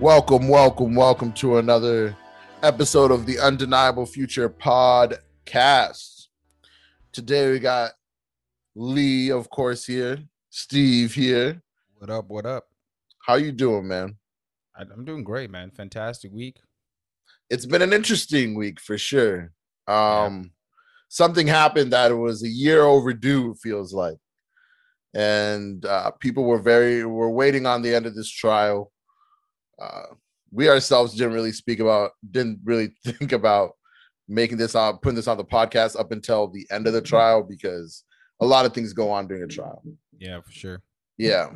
Welcome, welcome, welcome to another episode of the Undeniable Future podcast. Today we got Lee, of course, here, Steve here. What up? What up? How you doing, man? I'm doing great, man. Fantastic week. It's been an interesting week for sure. Yeah. Um, something happened that was a year overdue. it Feels like, and uh, people were very were waiting on the end of this trial. Uh, we ourselves didn't really speak about, didn't really think about making this on, putting this on the podcast up until the end of the trial because a lot of things go on during a trial. Yeah, for sure. Yeah.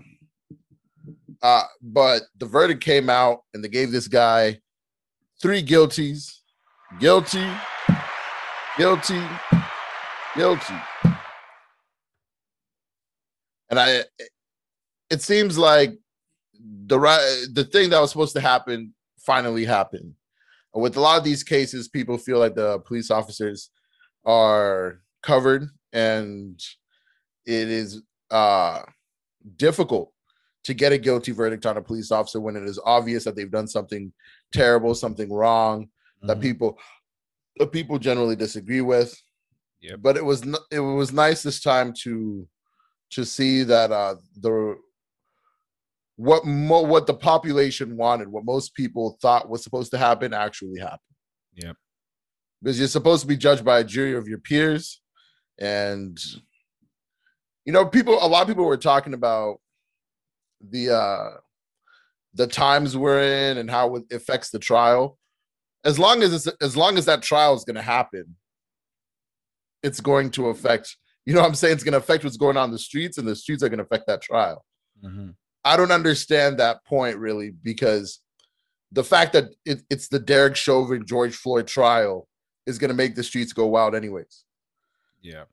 Uh, but the verdict came out and they gave this guy three guilties. Guilty, guilty, guilty. And I it seems like the right the thing that was supposed to happen finally happened. With a lot of these cases, people feel like the police officers are covered and it is uh difficult to get a guilty verdict on a police officer when it is obvious that they've done something terrible, something wrong that Mhm. people that people generally disagree with. Yep. But it was it was nice this time to to see that uh the what mo- what the population wanted, what most people thought was supposed to happen actually happened. Yeah, Because you're supposed to be judged by a jury of your peers. And you know people a lot of people were talking about the uh the times we're in and how it affects the trial. As long as it's as long as that trial is going to happen it's going to affect you know what i'm saying? It's going to affect what's going on in the streets and the streets are going to affect that trial. Mhm. I don't understand that point really because the fact that it, it's the derek chauvin george floyd trial is going to make the streets go wild anyways. Yeah.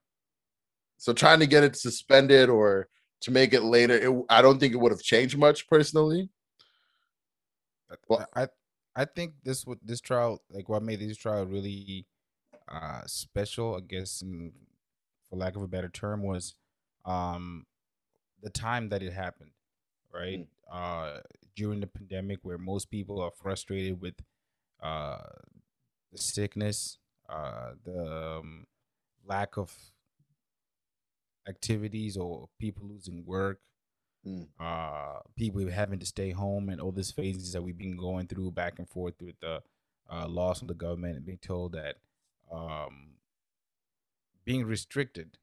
so trying to get it suspended or to make it later it, i don't think it would have changed much personally. I- Well- I I think this would this trial like what made this trial really uh special, I guess, in, for lack of a better term, was um the time that it happened, right? Uh during the pandemic where most people are frustrated with uh the sickness, uh the um, lack of activities or people losing work Mm. uh people having to stay home and all these phases that we've been going through back and forth with the uh loss of the government and being told that um being restricted.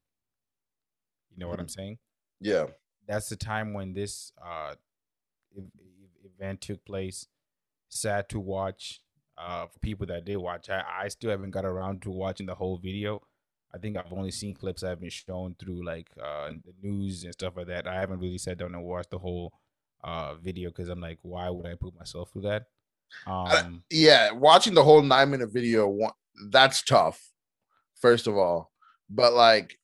You know what i'm saying? Yeah that's the time when this uh ev- ev- event took place. Sad to watch uh for people that did watch I, I still haven't got around to watching the whole video. I think i've only seen clips that have been shown through like uh the news and stuff like that. I haven't really sat down and watched the whole uh video because i'm like why would i put myself through that? Um yeah watching the whole nine minute video that's tough first of all. But like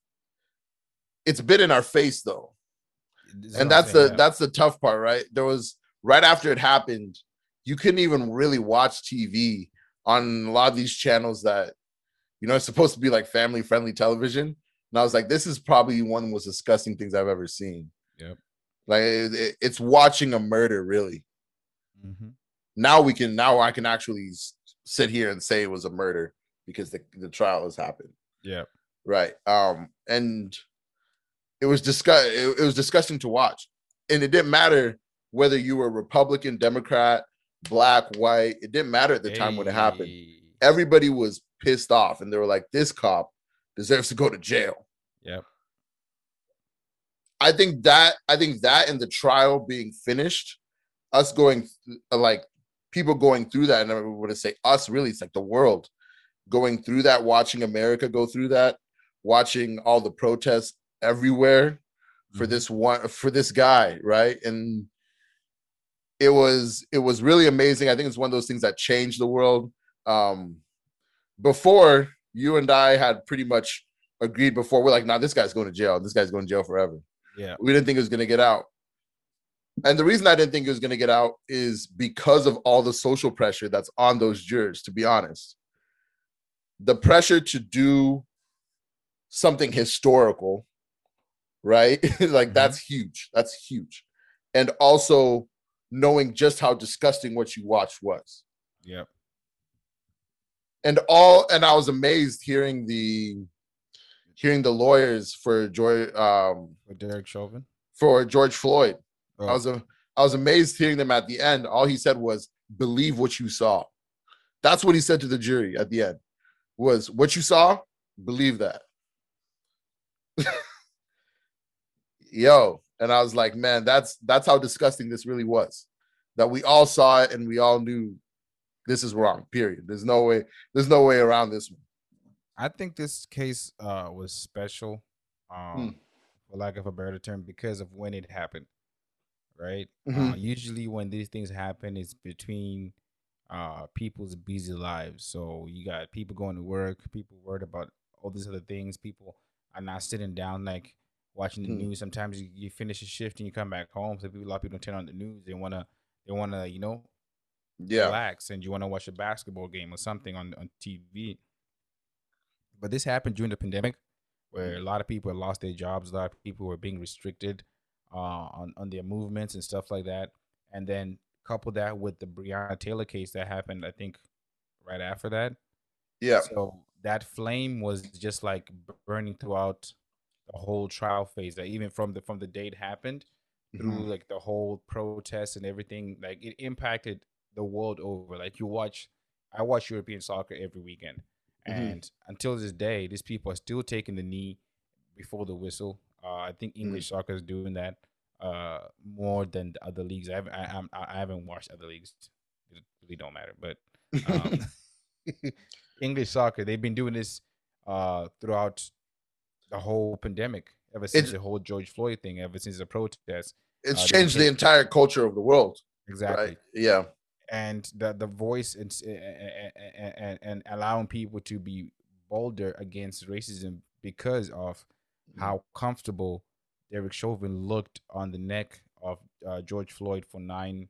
it's been in our face though. this is what and that's the that's the tough part right? There was right after it happened you couldn't even really watch tv on a lot of these channels that you know it's supposed to be like family friendly television. And i was like this is probably one of the most disgusting things i've ever seen. Yep. like it- it- it's watching a murder really. Mm-hmm. now we can now i can actually sit here and say it was a murder because the, the trial has happened. Yeah right um and it was disgust it, it was disgusting to watch. And it didn't matter whether you were republican democrat black white it didn't matter at the time when it happened. Everybody was pissed off and they were like this cop deserves to go to jail. Yep. I think that i think that and the trial being finished us going th- like people going through that and i would to say us really it's like the world going through that watching america go through that watching all the protests everywhere for Mhm. this one for this guy right? And it was it was really amazing. I think it's one of those things that changed the world. Um before you and i had pretty much agreed before we're like nah this guy's going to jail. This guy's going to jail forever. Yeah. We didn't think it was going to get out. And the reason i didn't think it was going to get out is because of all the social pressure that's on those jurors to be honest. The pressure to do something historical right like Mhm. that's huge that's huge and also knowing just how disgusting what you watched was. Yep. And all and I was amazed hearing the hearing the lawyers for George um With Derek Chauvin. for George Floyd. Oh, I was a, I was amazed hearing them at the end. All he said was, "Believe what you saw." That's what he said to the jury at the end. Was what you saw? Believe that. Yo, and I was like, man, that's that's how disgusting this really was. That we all saw it and we all knew this is wrong. Period. There's no way. There's no way around this one. I think this case uh was special, um, for lack of a better term, because of when it happened. Right. Uh, Mhm. usually, when these things happen, it's between uh people's busy lives. So you got people going to work, people worried about all these other things. People are not sitting down like watching the Hmm. news. Sometimes you, you finish a shift and you come back home. So people, a lot of people don't turn on the news. They wanna they wanna you know Yeah. relax and you want to watch a basketball game or something on, on TV. But this happened during the pandemic where a lot of people had lost their jobs, a lot of people were being restricted uh, on, on their movements and stuff like that. And then couple that with the Breonna Taylor case that happened, I think, right after that. Yeah. So that flame was just like burning throughout the whole trial phase. That even from the from the date it happened through Mhm. like the whole protest and everything, like it impacted the world over. Like you watch, I watch European soccer every weekend, Mhm. and until this day, these people are still taking the knee before the whistle. Uh, I think English soccer is doing that uh, more than the other leagues. I haven't, I, I'm- I, I haven't watched other leagues. It really don't matter, but um, English soccer, they've been doing this uh, throughout the whole pandemic, ever since It's- the whole George Floyd thing, ever since the protests. it's uh, changed the entire culture of the world. Exactly. Right. Yeah. And the the voice and, and and allowing people to be bolder against racism because of Mm-hmm. how comfortable Derek Chauvin looked on the neck of uh, George Floyd for nine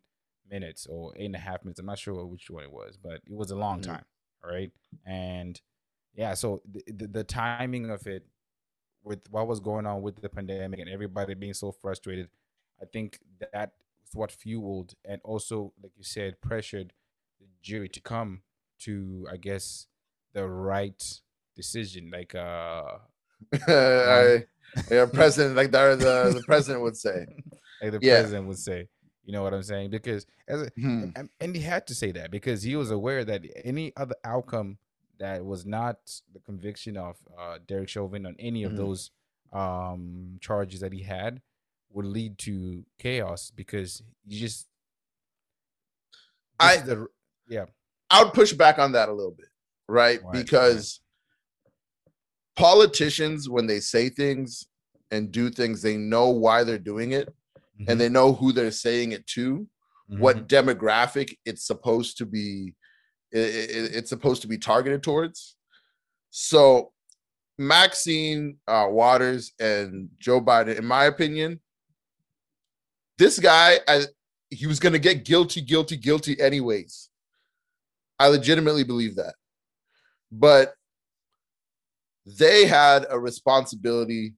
minutes or eight and a half minutes. I'm not sure which one it was, but it was a long Mhm. time. Right. And yeah, so the, the, the timing of it with what was going on with the pandemic and everybody being so frustrated, I think that is what fueled and also, like you said, pressured the jury to come to, I guess, the right decision. Like, uh, I, yeah, president, like the, the the president would say. like the Yeah. president would say. You know what I'm saying? Because as a, Hmm. and, and he had to say that because he was aware that any other outcome that was not the conviction of uh, Derek Chauvin on any of Mhm. those um, charges that he had would lead to chaos because you just I- the, yeah I would push back on that a little bit, right? Right, Because politicians, when they say things and do things, they know why they're doing it and they know who they're saying it to, Mhm. what demographic it's supposed to be, i- i- it's supposed to be targeted towards. So, Maxine uh, Waters and Joe Biden, in my opinion, this guy, I, he was going to get guilty, guilty, guilty, anyways. I legitimately believe that. But they had a responsibility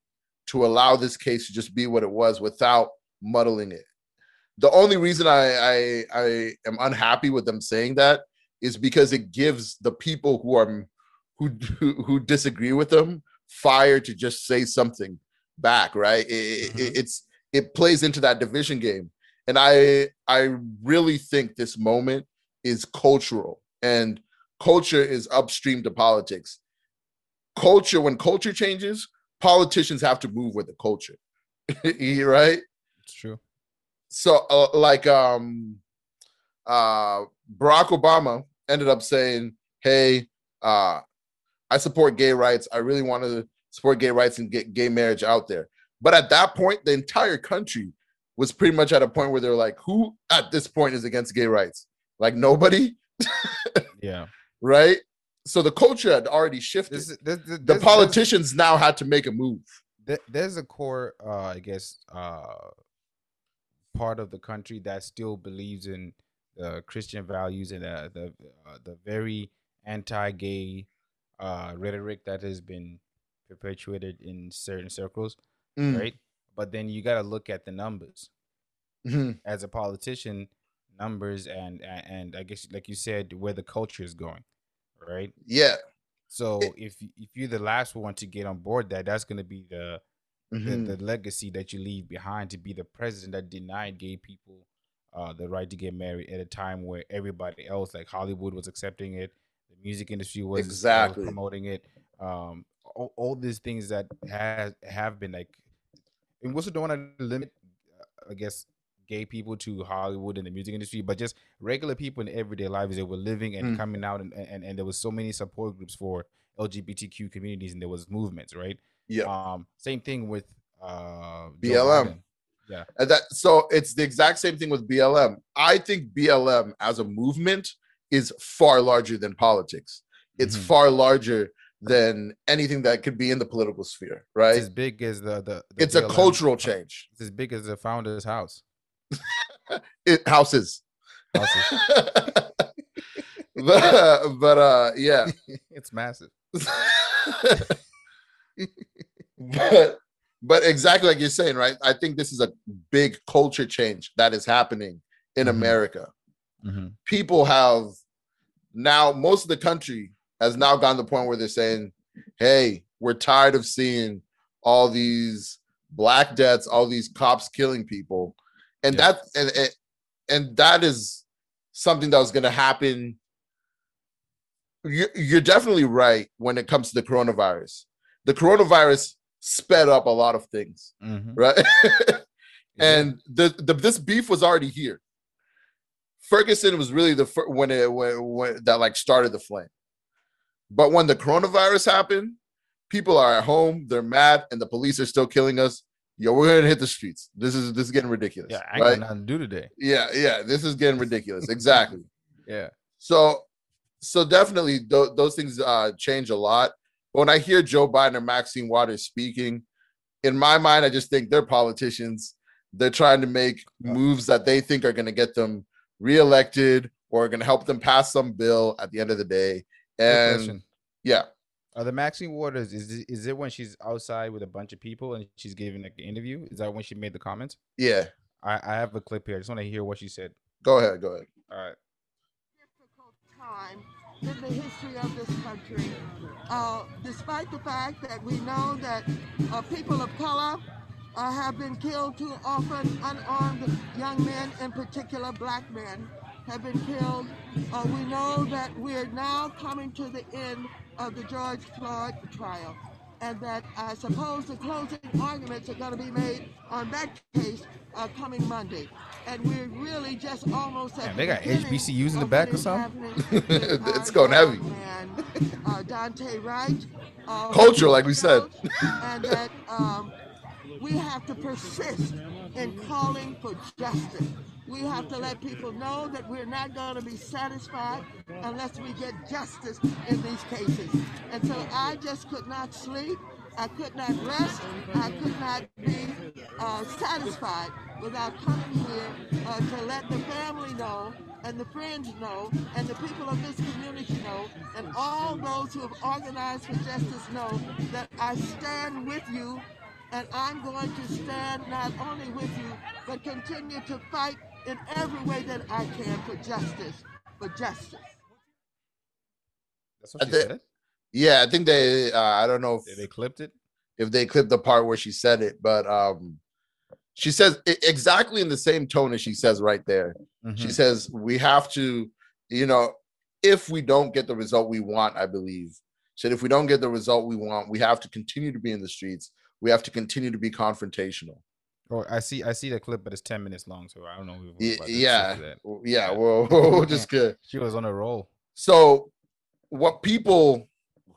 to allow this case to just be what it was without muddling it. The only reason I, I I am unhappy with them saying that is because it gives the people who are who who, disagree with them fire to just say something back, right? It, it- Mhm. it's it plays into that division game, and I I really think this moment is cultural, and culture is upstream to politics. Culture, when culture changes, politicians have to move with the culture, right? it's true so uh, like um uh barack obama ended up saying hey uh i support gay rights. I really want to support gay rights and get gay marriage out there. But at that point the entire country was pretty much at a point where they're like who at this point is against gay rights? Like nobody? Yeah. Right? So the culture had already shifted. This, this, this, the this- this- politicians now had to make a move. There's a core uh i guess uh part of the country that still believes in the christian values and uh, the uh, the very anti-gay uh rhetoric that has been perpetuated in certain circles Mm, right but then you got to look at the numbers Mhm. as a politician, numbers and and, I guess like you said, where the culture is going, right? Yeah. So It- if if you're the last one to get on board, that that's going to be the, Mhm. the the legacy that you leave behind to be the president that denied gay people uh, the right to get married at a time where everybody else, like Hollywood, was accepting it, the music industry was, was Exactly. promoting it. Um, all, all these things that has have been like, and we also don't want to limit, uh, I guess, gay people to Hollywood and the music industry, but just regular people in everyday lives that were living and Mm. coming out, and, and and there was so many support groups for LGBTQ communities, and there was movements, right? Yeah. Um, same thing with uh, BLM. Yeah. And that so it's the exact same thing with BLM. I think BLM as a movement is far larger than politics. It's Mhm. far larger than anything that could be in the political sphere, It's right? as big as the the. the It's a cultural change. It's as big as the founder's house. It houses. Houses. but, but uh yeah. it's massive. but but exactly like you're saying, right? I think this is a big culture change that is happening in Mhm. America. Mm-hmm. people have now most of the country has now gotten to the point where they're saying, "Hey, we're tired of seeing all these black deaths, all these cops killing people," and Yeah. that and and, and that is something that was going to happen. You're, you're definitely right when it comes to the coronavirus. The coronavirus sped up a lot of things, Mm-hmm. right? and the, the this beef was already here. Ferguson was really the fir- when it when, when that like started the flame. But when the coronavirus happened, people are at home, they're mad, and the police are still killing us. Yo, we're gonna hit the streets. This is this is getting ridiculous. yeah, I right? got nothing to do today. Yeah, yeah, this is getting ridiculous. Exactly. Yeah. So, so definitely th- those things uh, change a lot. But when I hear Joe Biden or Maxine Waters speaking, in my mind, I just think they're politicians. They're trying to make moves that they think are going to get them reelected or are going to help them pass some bill at the end of the day. And yeah, Are the Maxine Waters is it, is it when she's outside with a bunch of people and she's giving like an interview? Is that when she made the comments? yeah. I, I have a clip here. I just want to hear what she said. Go ahead. Go ahead. All right. difficult time in the history of this country, uh, despite the fact that we know that uh, people of color uh, have been killed too often, unarmed young men, in particular black men, have been killed. Uh, we know that we're now coming to the end of the George Floyd trial. And that I suppose the closing arguments are going to be made on that case uh, coming Monday. And we're really just almost at Damn, the they got HBCUs in the back or something? It's going heavy. man, uh, Daunte Wright. Uh, Culture, like we said. and that um, we have to persist in calling for justice. We have to let people know that we're not going to be satisfied unless we get justice in these cases. And so I just could not sleep. I could not rest. I could not be uh, satisfied without coming here uh, to let the family know and the friends know and the people of this community know and all those who have organized for justice know that I stand with you and I'm going to stand not only with you but continue to fight in every way that I can for justice, for justice. That's what I she thi- said. Yeah, I think they. Uh, I don't know if they clipped it. if they clipped the part where she said it, but um, she says it exactly in the same tone as she says right there. She Mhm. says we have to, you know, if we don't get the result we want, I believe. Said if we don't get the result we want, we have to continue to be in the streets. We have to continue to be confrontational. Oh, I see. I see the clip, but it's ten minutes long, so I don't know. If we're Y- about to yeah, sit that. w- yeah. Yeah. We'll, we'll just good. She was on a roll. so. What people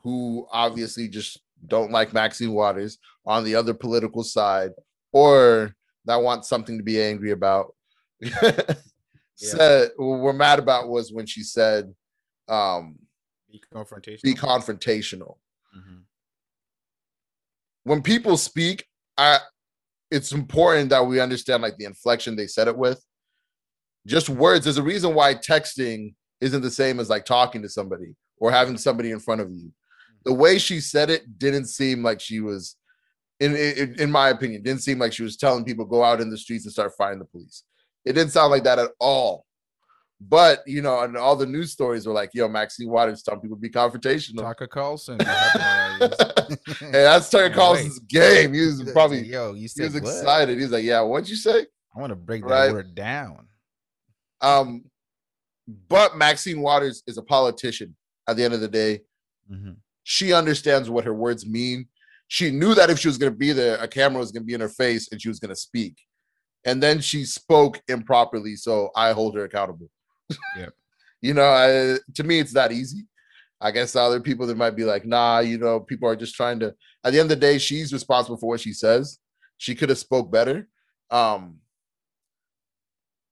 who obviously just don't like Maxine Waters on the other political side, or that want something to be angry about, said were mad about was when she said, um, Be confrontational. "Be confrontational." Mhm. when people speak, I it's important that we understand like the inflection they said it with. Just words. There's a reason why texting isn't the same as like talking to somebody or having somebody in front of you. The way she said it didn't seem like she was, in in, in my opinion, didn't seem like she was telling people go out in the streets and start fighting the police. It didn't sound like that at all. But you know, and all the news stories were like, "Yo, Maxine Waters telling people be confrontational." Tucker Carlson. what happened to that? Hey, that's Tucker Yeah, Carlson's game. He was He's probably yo, you said he was what? excited. He's like, "Yeah, what'd you say?" I want to break that Right. word down. Um, but Maxine Waters is a politician. At the end of the day, Mhm. she understands what her words mean. She knew that if she was going to be there, a camera was going to be in her face and she was going to speak. And then she spoke improperly, so I hold her accountable. Yep. you know, I, to me, it's that easy. I guess other people that might be like, nah, you know, people are just trying to. At the end of the day, she's responsible for what she says. She could have spoke better. Um,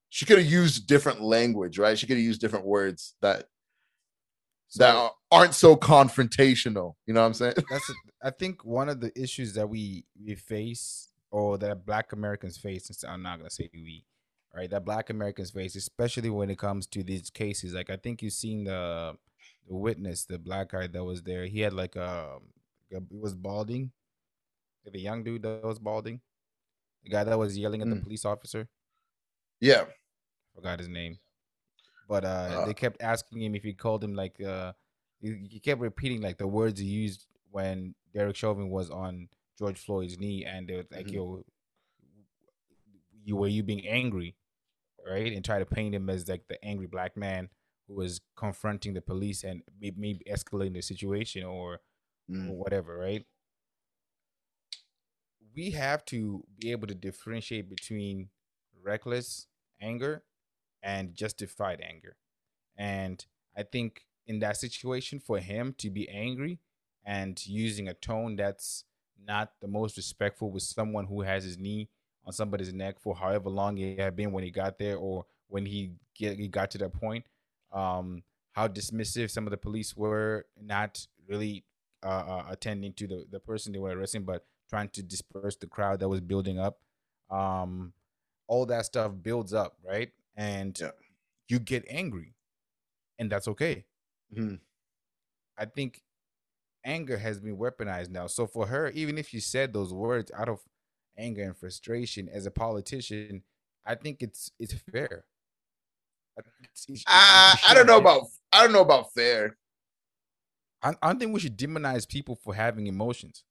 she could have used different language, right? She could have used different words that that aren't so confrontational. You know what I'm saying? that's a, I think one of the issues that we we face or that Black Americans face. I'm not gonna say we, right? That Black Americans face, especially when it comes to these cases. Like I think you've seen the the witness, the black guy that was there. He had like a, a he was balding, like the young dude that was balding, the guy that was yelling at the Mm. police officer. Yeah. Forgot his name, but uh, Uh. they kept asking him if he called him like uh, he, he kept repeating like the words he used when Derek Chauvin was on George Floyd's knee, and they were like, Mhm. "Yo, you were you being angry, right?" And try to paint him as like the angry black man who was confronting the police and maybe escalating the situation or Mm. or whatever, right? We have to be able to differentiate between reckless anger and justified anger. And I think in that situation, for him to be angry and using a tone that's not the most respectful with someone who has his knee on somebody's neck for however long it had been when he got there or when he get he got to that point, um, how dismissive some of the police were, not really uh, uh, attending to the, the person they were arresting, but trying to disperse the crowd that was building up. Um, all that stuff builds up, right? And Yeah. you get angry, and that's okay. Mhm. I think anger has been weaponized now. So for her, even if she said those words out of anger and frustration as a politician, I think it's it's fair. I, it's- it- it- it I, don't know about I don't know about fair. I, I don't think we should demonize people for having emotions.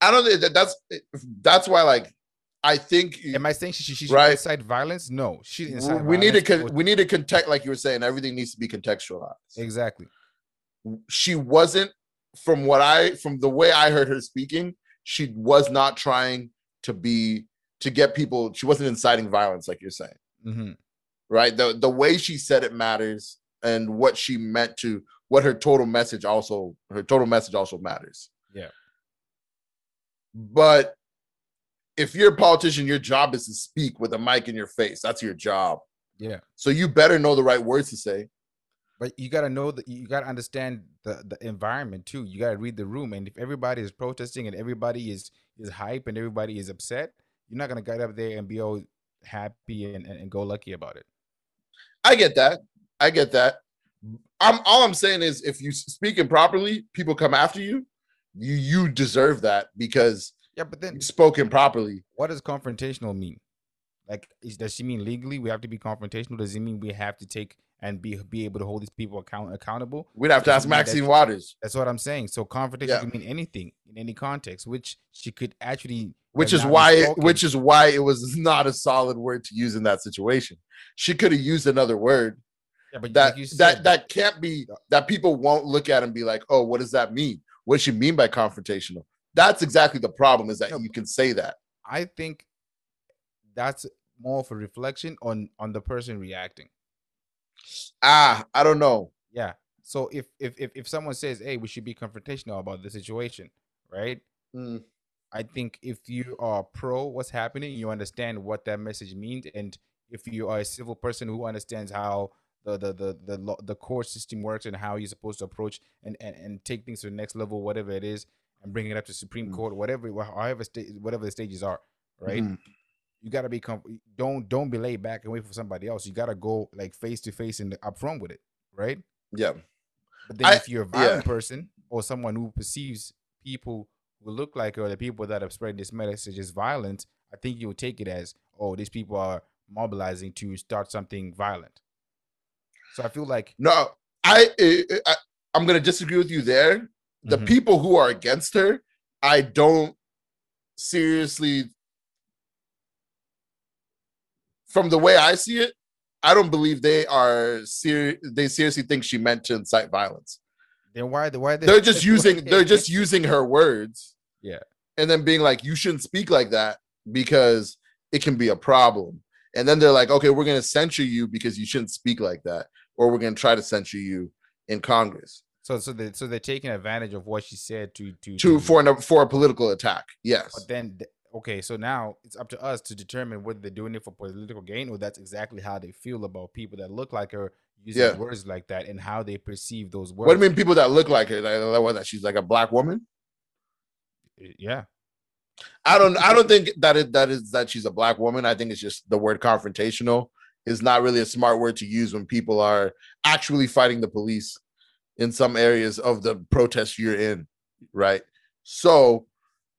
I don't think that that's that's why like I think Am I saying she, she, she should Right. incite violence? No, she didn't incite we need to we need to context like you were saying everything needs to be contextualized. exactly. She wasn't from what I from the way I heard her speaking, she was not trying to be to get people she wasn't inciting violence like you're saying. hmm right? The the way she said it matters and what she meant to what her total message also her total message also matters. Yeah. but if you're a politician your job is to speak with a mic in your face. That's your job. Yeah, so you better know the right words to say. But you gotta know that you gotta understand the the environment too. You gotta read the room, and if everybody is protesting and everybody is is hype and everybody is upset, you're not gonna get up there and be all happy and, and, and go lucky about it. i get that i get that i'm all i'm saying is if you speak improperly people come after you you you deserve that because Yeah, but then spoken properly. what does confrontational mean? Like, is, does she mean legally we have to be confrontational? Does it mean we have to take and be be able to hold these people account accountable? we'd have to ask maxine waters That's what I'm saying. So confrontation Yeah. can mean anything in any context, which she could actually. which is why misspoken. which is why it was not a solid word to use in that situation she could have used another word Yeah, but that you that that can't be that people won't look at and be like oh what does that mean what does she mean by confrontational that's exactly the problem is that No, you can say that I think that's more of a reflection on on the person reacting. Ah i don't know Yeah. So if if if, if someone says, "Hey, we should be confrontational about the situation," right? Mm, I think if you are pro what's happening, you understand what that message means, and if you are a civil person who understands how the the the the, the court system works and how you're supposed to approach and, and and take things to the next level, whatever it is, and bring it up to Supreme Mm. Court, whatever however state whatever the stages are, right? mhm. You gotta be com- don't don't be laid back and wait for somebody else. You gotta go like face to face and up front with it, right? yeah But then I- if you're a violent yeah. person or someone who perceives people who look like her, the people that have spread this message as violent, I think you'll take it as, oh, these people are mobilizing to start something violent. So I feel like No, I, I, I I'm gonna disagree with you there. The Mhm. people who are against her, I don't seriously. From the way I see it, I don't believe they are ser- They seriously think she meant to incite violence. then why the why they, They're just using. They're just using her words. Yeah. and then being like, "You shouldn't speak like that because it can be a problem." And then they're like, "Okay, we're gonna censure you because you shouldn't speak like that, or we're gonna try to censure you in Congress." so so they so they're taking advantage of what she said to to to for an, for a political attack. Yes. But then, th- okay, so now it's up to us to determine whether they're doing it for political gain or that's exactly how they feel about people that look like her using Yeah. words like that and how they perceive those words. What do you mean people that look like her? Like, what, that she's like a black woman? Yeah, I don't I don't think that it that is that she's a black woman. I think it's just the word confrontational is not really a smart word to use when people are actually fighting the police in some areas of the protest you're in, right? So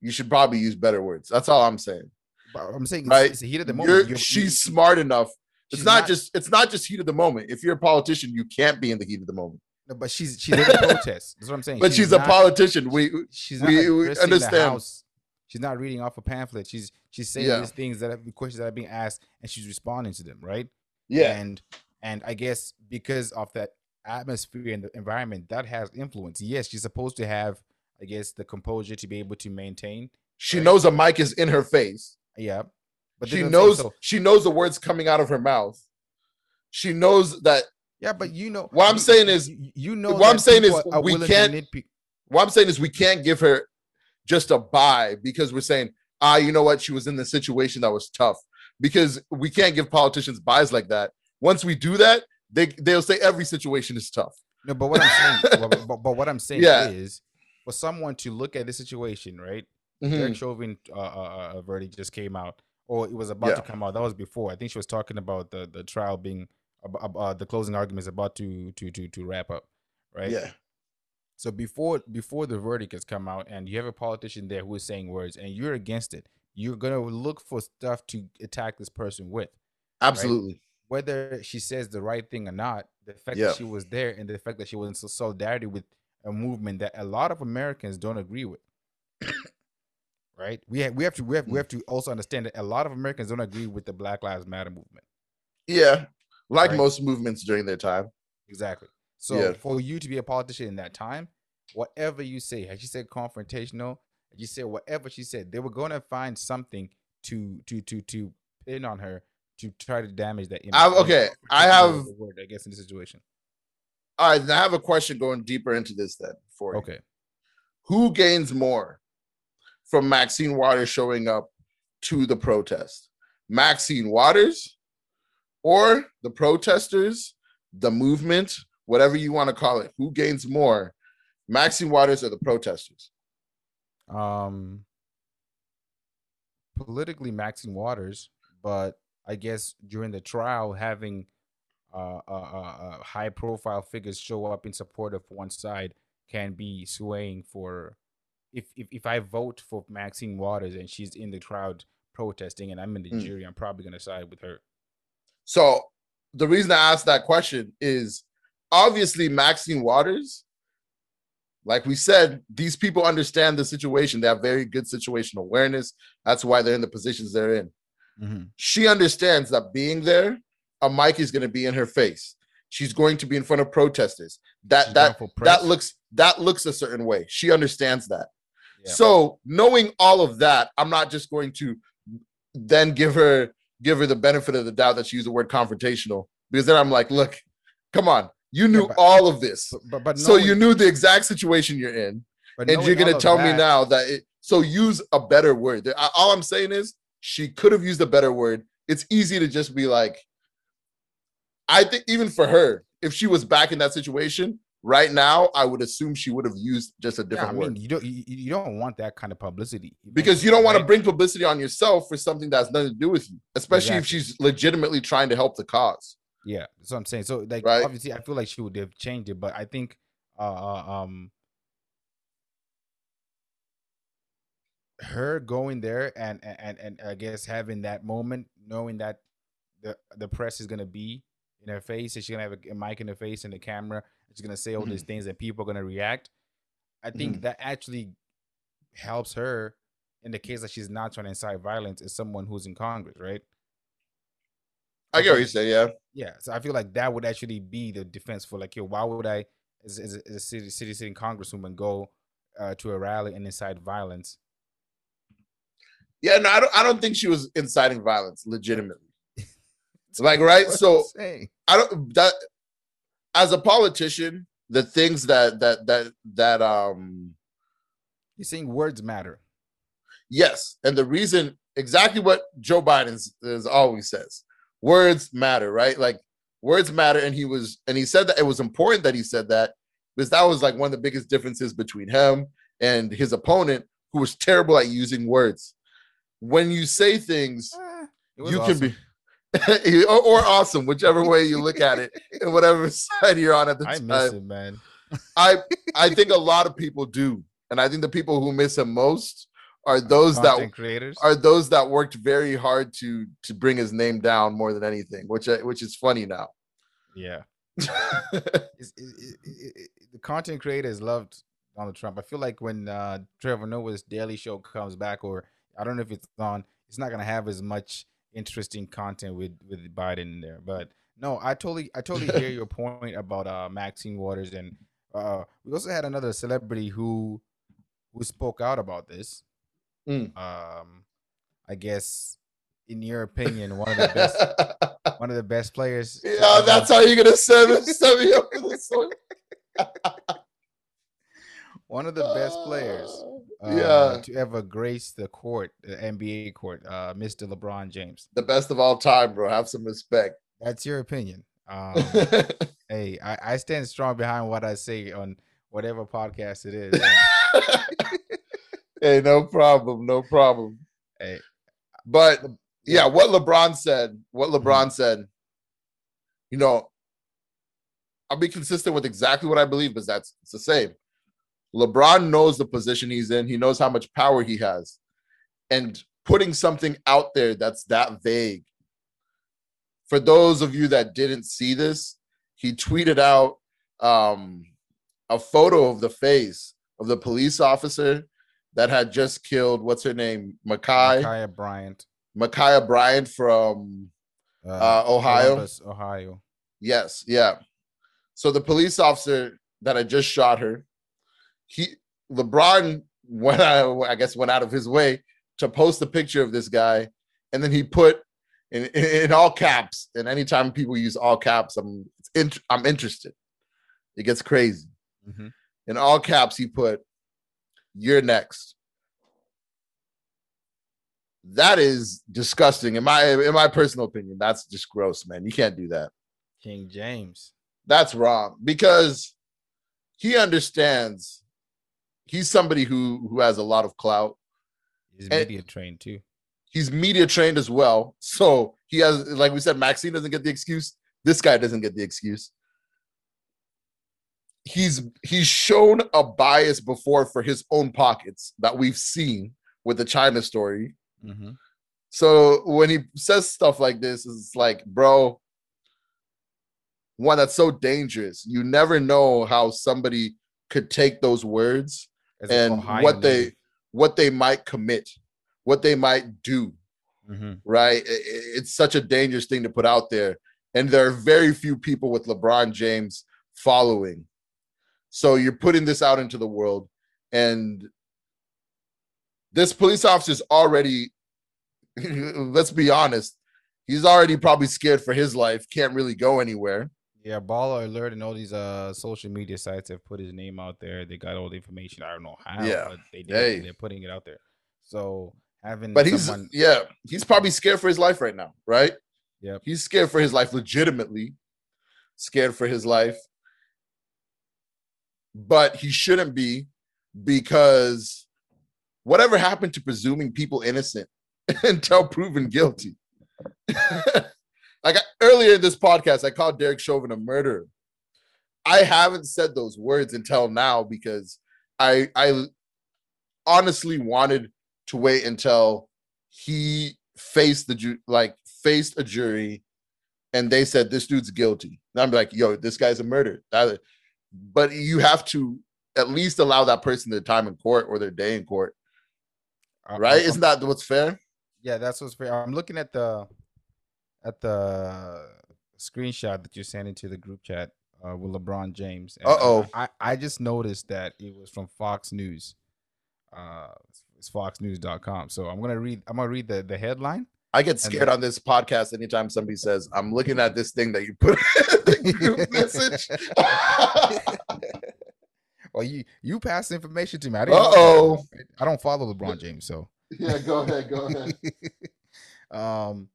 you should probably use better words. That's all I'm saying. but I'm saying Right. it's the heat of the You're- You're- she's you- smart enough. It's she's not, just it's not just heat of the moment. If you're a politician, you can't be in the heat of the moment. no, but she's she's in a protest. That's what I'm saying. But she's, a not- politician. We She's not we- we understand. The house. She's not reading off a pamphlet. She's she's saying Yeah. these things that are questions that are being asked, and she's responding to them, right? yeah. and and I guess because of that atmosphere and the environment that has influence. Yes, she's supposed to have, I guess, the composure to be able to maintain. She right. knows a mic is in her face. Yeah, but she this is what I'm saying, knows so- she knows the words coming out of her mouth. She knows that yeah, but you know, What I'm you- saying is- you, you know, what I'm saying is we can't- nitpick- what I'm saying is we can't give her just a buy because we're saying, ah, you know what, she was in the situation that was tough. Because we can't give politicians buys like that. Once we do that, they they'll say every situation is tough. No, but what I'm saying, but, but, but what I'm saying Yeah. is, for someone to look at the situation, right? Mhm. Derek Chauvin uh, uh, uh, verdict just came out, or it was about to come out. That was before. I think she was talking about the the trial being, uh, the closing arguments about to to to to wrap up, right? Yeah. So before before the verdict has come out, and you have a politician there who is saying words, and you're against it, you're gonna look for stuff to attack this person with, Absolutely. whether she says the right thing or not. The fact Yeah. that she was there, and the fact that she was in so- solidarity with a movement that a lot of Americans don't agree with. right? We have we have to we have we hmm. have to also understand that a lot of Americans don't agree with the Black Lives Matter movement. Yeah. Like Right. most movements during their time. Exactly. So Yeah. for you to be a politician in that time, whatever you say, had she said confrontational, you said whatever she said, they were going to find something to to to to pin on her to try to damage that image. I've- okay, I have- word, I guess, in the situation. All right, I have a question going deeper into this then for you. Okay. Who gains more from Maxine Waters showing up to the protest? Maxine Waters or the protesters, the movement, whatever you want to call it? Who gains more? Maxine Waters or the protesters? Um, politically, Maxine Waters, but I guess during the trial, having Uh, uh, uh, high profile figures show up in support of one side can be swaying for. If, if if I vote for Maxine Waters and she's in the crowd protesting and I'm in the Mm. jury, I'm probably gonna side with her. So the reason I asked that question is obviously Maxine Waters, like we said, these people understand the situation. They have very good situational awareness. That's why they're in the positions they're in. Mm-hmm. She understands that being there, a mic is going to be in her face. She's going to be in front of protesters. That She's that that looks that looks a certain way. She understands that. Yeah. So knowing all of that, I'm not just going to then give her give her the benefit of the doubt that she used the word confrontational because then I'm like, look, come on, you knew but- all of this, But but, so you knew the exact situation you're in, and you're gonna tell me now that it. So use a better word. All I'm saying is she could have used a better word. It's easy to just be like, I think even for her, if she was back in that situation right now, I would assume she would have used just a Yeah, I different mean, word you don't you, you don't want that kind of publicity because you don't want to bring publicity on yourself for something that's nothing to do with you, especially Exactly. if she's legitimately trying to help the cause. Yeah, that's what I'm saying. So like Right. obviously I feel like she would have changed it, but I think uh uh, um her going there and and and I guess having that moment, knowing that the the press is gonna be in her face, and she's gonna have a, a mic in her face and the camera. And she's gonna say all these things, and people are gonna react. I think Mhm. that actually helps her in the case that she's not trying to incite violence as someone who's in Congress, right? I get what you say. Yeah. Yeah, so I feel like that would actually be the defense for like, yo, why would I, as, as, a, as a city city sitting congresswoman, go uh, to a rally and incite violence? Yeah. No, I don't. I don't think she was inciting violence legitimately. Like right. So. I don't that as a politician, the things that that that that um you're saying words matter. yes, and the reason exactly what Joe Biden is, always says. Words matter, right? Like words matter, and he was and he said that it was important that he said that because that was like one of the biggest differences between him and his opponent, who was terrible at using words. When you say things, Eh, you awesome. can be or, or awesome, whichever way you look at it, and whatever side you're on at the I time. miss it, man. I I think a lot of people do, and I think the people who miss him most are those Content that creators. are those that worked very hard to to bring his name down more than anything, which which is funny now. yeah, It's- it- it- it- the content creators loved Donald Trump. I feel like when uh, Trevor Noah's Daily Show comes back, or I don't know if it's on, it's not gonna have as much interesting content with with Biden in there. But no, I totally I totally hear your point about uh, Maxine Waters, and uh, we also had another celebrity who who spoke out about this. Mm. Um, I guess, in your opinion, one of the best one of the best players. yeah, ever- that's how you're gonna me- set me up for this one. one of the best players. Uh, yeah, to ever grace the court, the NBA court, uh, Mr. LeBron James. the best of all time, bro. Have some respect. That's your opinion. Um, hey, I, I stand strong behind what I say on whatever podcast it is. Hey, no problem, no problem. hey, But yeah, what LeBron said, what LeBron said, you know, I'll be consistent with exactly what I believe because that's it's the same. LeBron knows the position he's in, he knows how much power he has. And putting something out there that's that vague. For those of you that didn't see this, he tweeted out um, a photo of the face of the police officer that had just killed what's her name, Makai. Ma'Khia Bryant, Ma'Khia Bryant from uh, uh, Ohio. Columbus, Ohio. Yes, yeah. So the police officer that had just shot her, he LeBron went out, I guess went out of his way to post a picture of this guy, and then he put in, in, in all caps. And anytime people use all caps, I'm it's int- I'm interested. It gets crazy. Mhm. In all caps, he put, "You're next." That is disgusting. In my in my personal opinion, that's just gross, man. You can't do that. King James. That's wrong because he understands he's somebody who who has a lot of clout. He's And- media trained too. He's media trained as well. So he has like we said Maxine doesn't get the excuse. This guy doesn't get the excuse. He's he's shown a bias before for his own pockets that we've seen with the China story. Mhm. So when he says stuff like this, it's like, bro, one that's so dangerous. You never know how somebody could take those words and what they what they might commit, what they might do. Mhm. Right? I- I- It's such a dangerous thing to put out there, and there are very few people with LeBron James following. So you're putting this out into the world, and this police officer is already. let's be honest, he's already probably scared for his life. Can't really go anywhere. Yeah, Baller Alert and all these uh social media sites have put his name out there. They got all the information. I don't know how, Yeah. but they did. Hey. They're putting it out there. So having But he's yeah, he's probably scared for his life right now, right? Yep. He's scared for his life, legitimately scared for his life. But he shouldn't be because whatever happened to presuming people innocent until proven guilty? like I- earlier in this podcast, I called Derek Chauvin a murderer. I haven't said those words until now because I I honestly wanted to wait until he faced the ju- like faced a jury and they said this dude's guilty. And I'm like, yo, this guy's a murderer. That- but you have to at least allow that person their time in court or their day in court, right? Isn't that what's fair? Yeah, that's what's fair. I'm looking at the at the screenshot that you sent into the group chat uh, with LeBron James. Uh-oh. I, I just noticed that it was from Fox News. Uh, it's foxnews.com. So I'm gonna read. I'm gonna read the the headline. I get scared then- on this podcast anytime somebody says, I'm looking at this thing that you put in the group message. Well, you you passed information to me. I didn't. Uh-oh. I don't follow LeBron James, so. yeah, go ahead, go ahead. um,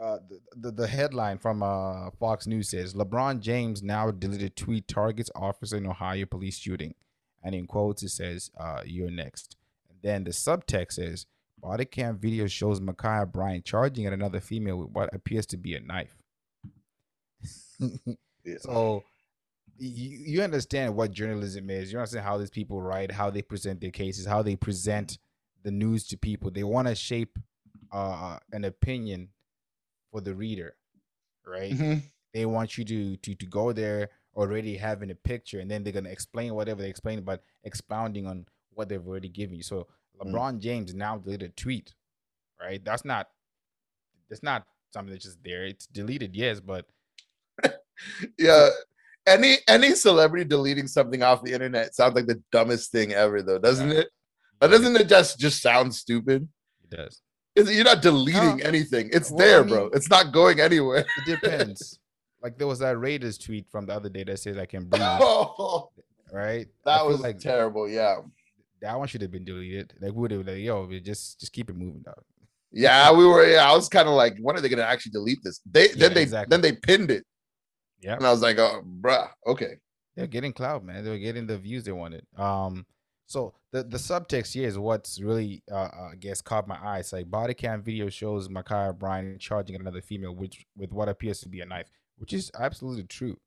uh, the, the the headline from uh Fox News says LeBron James now deleted tweet targets officer in Ohio police shooting, and in quotes it says, uh, "You're next." And then the subtext says, "Body cam video shows Ma'Khia Bryant charging at another female with what appears to be a knife." Yeah. So you, you understand what journalism is. You understand how these people write, how they present their cases, how they present the news to people. They want to shape uh, an opinion for the reader, right? Mhm. They want you to to to go there already having a picture, and then they're gonna explain whatever they explain, but expounding on what they've already given you. So Mm. LeBron James now deleted a tweet, right? That's not that's not something that's just there. It's deleted, yes, but Yeah. Any any celebrity deleting something off the internet sounds like the dumbest thing ever, though, doesn't it? But doesn't it just just sound stupid? It does. You're not deleting No. anything. It's Well, I there, bro. It's not going anywhere. It depends. like there was that Raiders tweet from the other day that says I can breathe, Oh, right? That was like terrible. Yeah. that one should have been deleted. Like we would have like, yo, we just just keep it moving, dog. Yeah, we were. Yeah, I was kind of like, when are they gonna actually delete this? They Yeah, then they exactly. then they pinned it, Yeah. and I was like, oh, bruh, okay. They're getting cloud, man. They were getting the views they wanted. Um, so the the subtext here is what's really, uh, uh, I guess, caught my eye. It's like body cam video shows Ma'Khia Bryant charging another female, which with what appears to be a knife, which is absolutely true,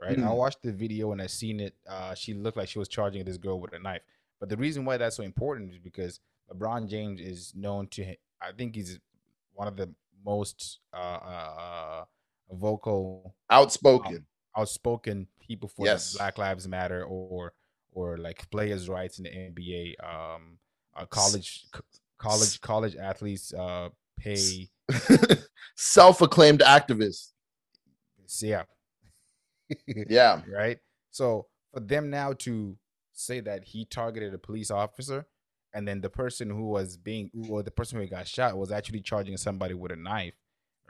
right? I Mhm. watched the video and I seen it. Uh, she looked like she was charging this girl with a knife. But the reason why that's so important is because LeBron James is known to, I think he's one of the most uh, uh, uh, vocal Outspoken. outspoken people for Yes. Black Lives Matter or or like players' rights in the NBA. Um, uh, college c- college college athletes uh pay. Self-acclaimed activist. Yeah, Yeah. right. So for them now to say that he targeted a police officer, and then the person who was being or the person who got shot was actually charging somebody with a knife,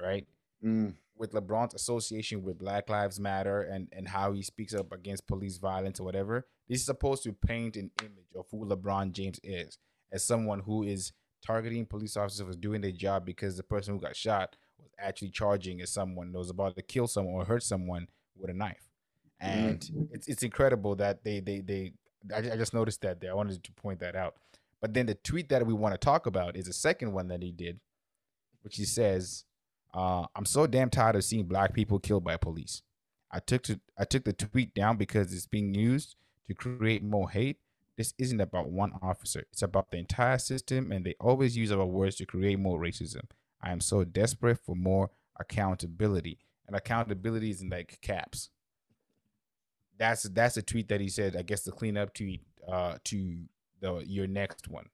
right? Mm. with LeBron's association with Black Lives Matter and and how he speaks up against police violence or whatever, this is supposed to paint an image of who LeBron James is as someone who is targeting police officers for doing their job because the person who got shot was actually charging as someone that was about to kill someone or hurt someone with a knife. And it's it's incredible that they they they I, I just noticed that there. I wanted to point that out. But then the tweet that we want to talk about is the second one that he did, which he says, uh, I'm so damn tired of seeing black people killed by police. I took to I took the tweet down because it's being used to create more hate. This isn't about one officer. It's about the entire system, and they always use our words to create more racism. I am so desperate for more accountability, and accountability is in like caps. That's that's a tweet that he said. I guess the cleanup tweet uh, to the your next one.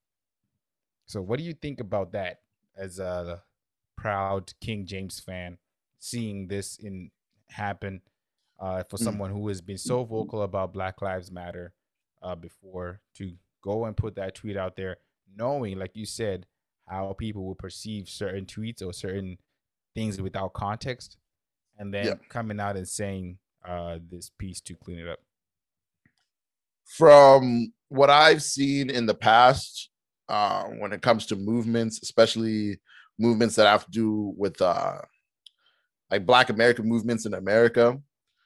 So, what do you think about that as a proud King James fan, seeing this in happen uh, for Mm. someone who has been so vocal about Black Lives Matter uh, before to go and put that tweet out there, knowing, like you said, how people will perceive certain tweets or certain things without context, and then coming out and saying uh, this piece to clean it up. From what I've seen in the past, uh, when it comes to movements, especially movements that have to do with uh, like Black American movements in America,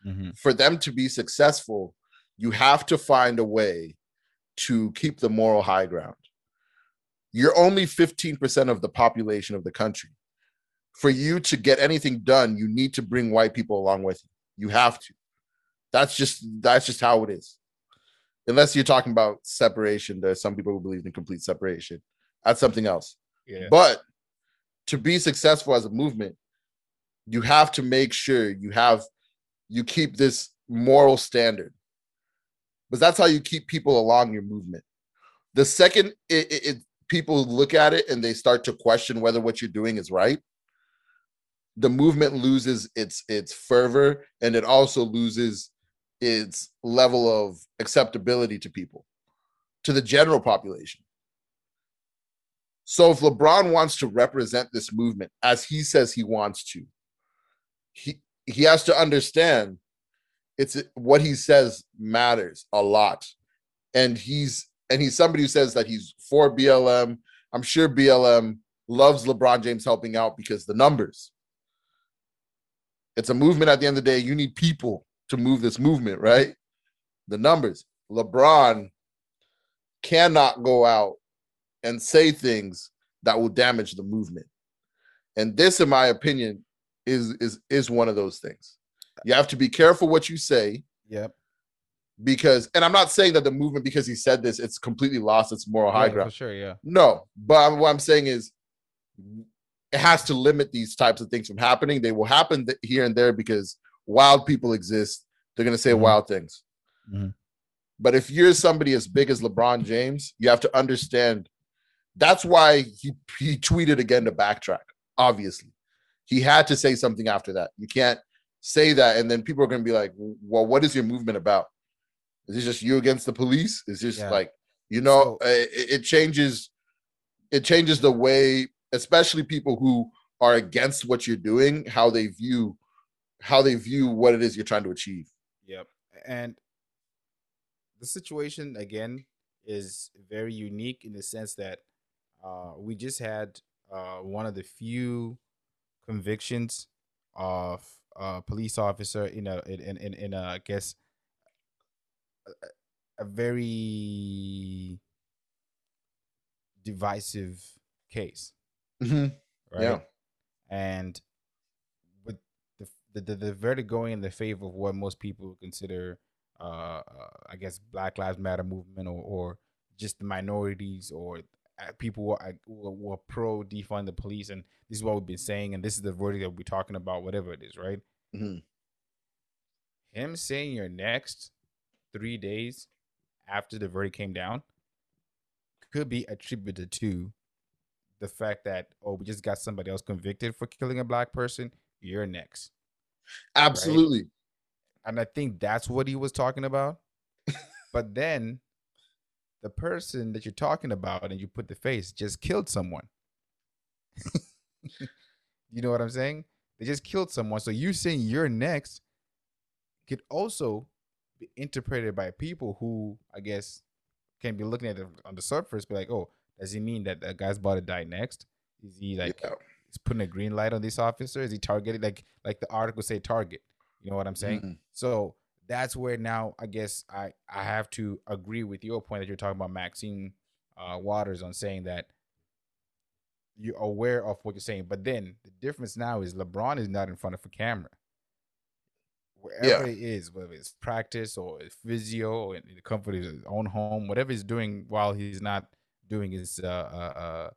Mm-hmm. for them to be successful, you have to find a way to keep the moral high ground. You're only 15% of the population of the country. For you to get anything done, you need to bring white people along with you. You have to. That's just that's just how it is. Unless you're talking about separation, there's some people who believe in complete separation. That's something else. Yeah. But to be successful as a movement, you have to make sure you have you keep this moral standard. But that's how you keep people along your movement. The second it, it, it people look at it and they start to question whether what you're doing is right, the movement loses its its fervor and it also loses its level of acceptability to people, to the general population. So if LeBron wants to represent this movement as he says he wants to, he he has to understand it's what he says matters a lot. And he's and he's somebody who says that he's for BLM. I'm sure BLM loves LeBron James helping out because the numbers. It's a movement at the end of the day. You need people to move this movement, right? The numbers. LeBron cannot go out and say things that will damage the movement. And this, in my opinion, is is is one of those things. You have to be careful what you say. Yep. Because, and I'm not saying that the movement, because he said this, it's completely lost its moral high Yeah, ground. For sure, yeah. No, but I'm, what I'm saying is it has to limit these types of things from happening. They will happen th- here and there because wild people exist. They're going to say Mhm. wild things. Mhm. But if you're somebody as big as LeBron James, you have to understand that's why he, he tweeted again to backtrack. Obviously, he had to say something after that. You can't say that, and then people are going to be like, well, what is your movement about? Is it just you against the police? Is just Yeah. like, you know, So- uh, it, it changes it changes the way especially people who are against what you're doing how they view how they view what it is you're trying to achieve Yep. And the situation again is very unique in the sense that uh, we just had uh, one of the few convictions of a police officer in a in in, in a I guess a, a very divisive case, right? Yeah. And with the, the the the verdict going in the favor of what most people would consider, uh, uh, I guess, Black Lives Matter movement or or just the minorities or people were, are, who are- who are pro defund the police, and this is what we've been saying, and this is the verdict that we're talking about, whatever it is, right? Mhm. Him saying your next three days after the verdict came down could be attributed to the fact that oh we just got somebody else convicted for killing a black person you're next absolutely and i think that's what he was talking about but then the person that you're talking about and you put the face just killed someone. You know what i'm saying? They just killed someone. So you saying you're next could also be interpreted by people who i guess can be looking at it on the surface be like oh does he mean that the guy's about to die next? Is he like Yeah. he's putting a green light on this officer? Is he targeted? Like like the article say target. You know what i'm saying? Mhm. so that's where now I guess I I have to agree with your point that you're talking about Maxine uh, Waters on saying that you're aware of what you're saying, but then the difference now is LeBron is not in front of a camera. Wherever Yeah. it is, whether it's practice or it's physio or in the comfort of his own home, whatever he's doing while he's not doing his uh uh, uh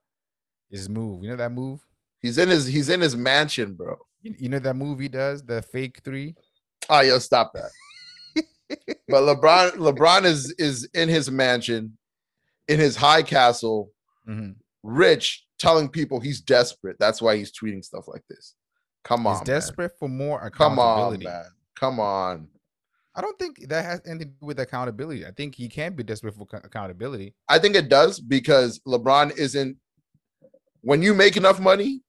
his move. You know that move? he's in his he's in his mansion bro You, you know that move he does, the fake three. oh yo stop that but lebron lebron is is in his mansion in his high castle Mhm. rich telling people he's desperate that's why he's tweeting stuff like this come on He's desperate for more man. come on accountability. man come on I don't think that has anything to do with accountability. I think he can be desperate for ac- accountability. I think it does because LeBron isn't. When you make enough money,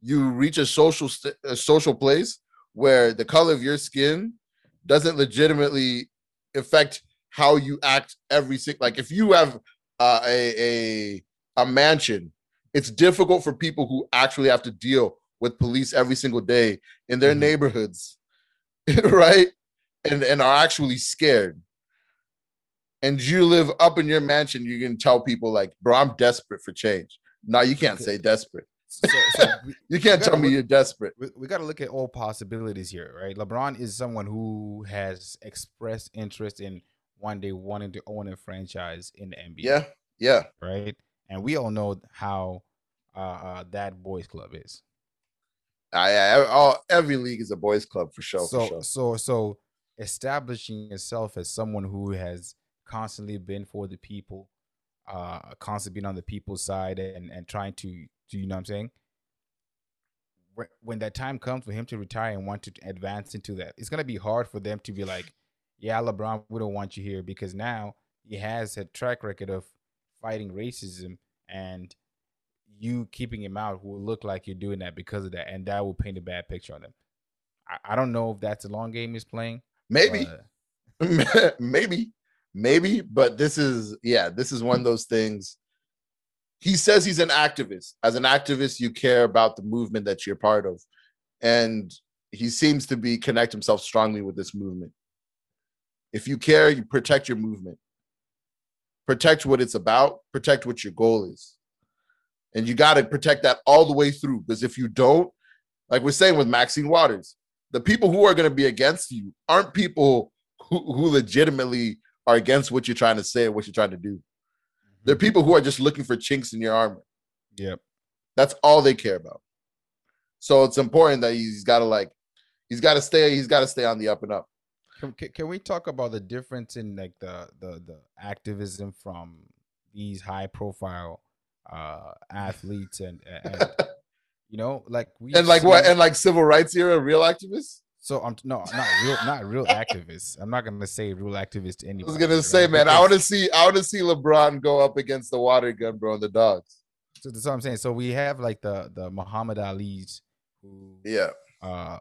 you reach a social st- a social place where the color of your skin doesn't legitimately affect how you act every single. Like if you have uh, a a a mansion, it's difficult for people who actually have to deal with police every single day in their Mhm. neighborhoods, right? And and are actually scared and you live up in your mansion, you can tell people like, bro, I'm desperate for change. No, you can't say desperate. So, so we, You can't tell me look- you're desperate. we, we got to look at all possibilities here, right? LeBron is someone who has expressed interest in one day wanting to own a franchise in the NBA, Yeah, yeah. right? And we all know how uh, uh, that boys club is. I, I all every league is a boys club for sure. so for sure. so so establishing yourself as someone who has constantly been for the people, uh, constantly been on the people's side and and trying to, to you know what I'm saying. When- When that time comes for him to retire and want to advance into that, it's gonna be hard for them to be like, "Yeah, LeBron, we don't want you here," because now he has a track record of fighting racism and you keeping him out will look like you're doing that because of that, and that will paint a bad picture on him. I, I don't know if that's a long game he's playing. Maybe, but- maybe, maybe, but this is yeah, this is one of those things. He says he's an activist. As an activist, you care about the movement that you're part of, and he seems to be connect himself strongly with this movement. If you care, you protect your movement. Protect what it's about. Protect what your goal is, and you got to protect that all the way through. Because if you don't, like we're saying with Maxine Waters, the people who are going to be against you aren't people who, who legitimately are against what you're trying to say or what you're trying to do. They're people who are just looking for chinks in your armor. Yep. That's all they care about. So it's important that he's got to like, he's got to stay, he's got to stay on the up and up. Can, can, we talk about the difference in like the the the activism from these high profile uh athletes and, and you know like we And like what? And like civil rights era, real activists. So I'm no not real not real activists. I'm not gonna say real activists to anybody. I was gonna right? say, man, I want to see, I want to see LeBron go up against the water gun, bro, and the dogs. So that's what I'm saying. So we have like the the Muhammad Ali's who Yeah, uh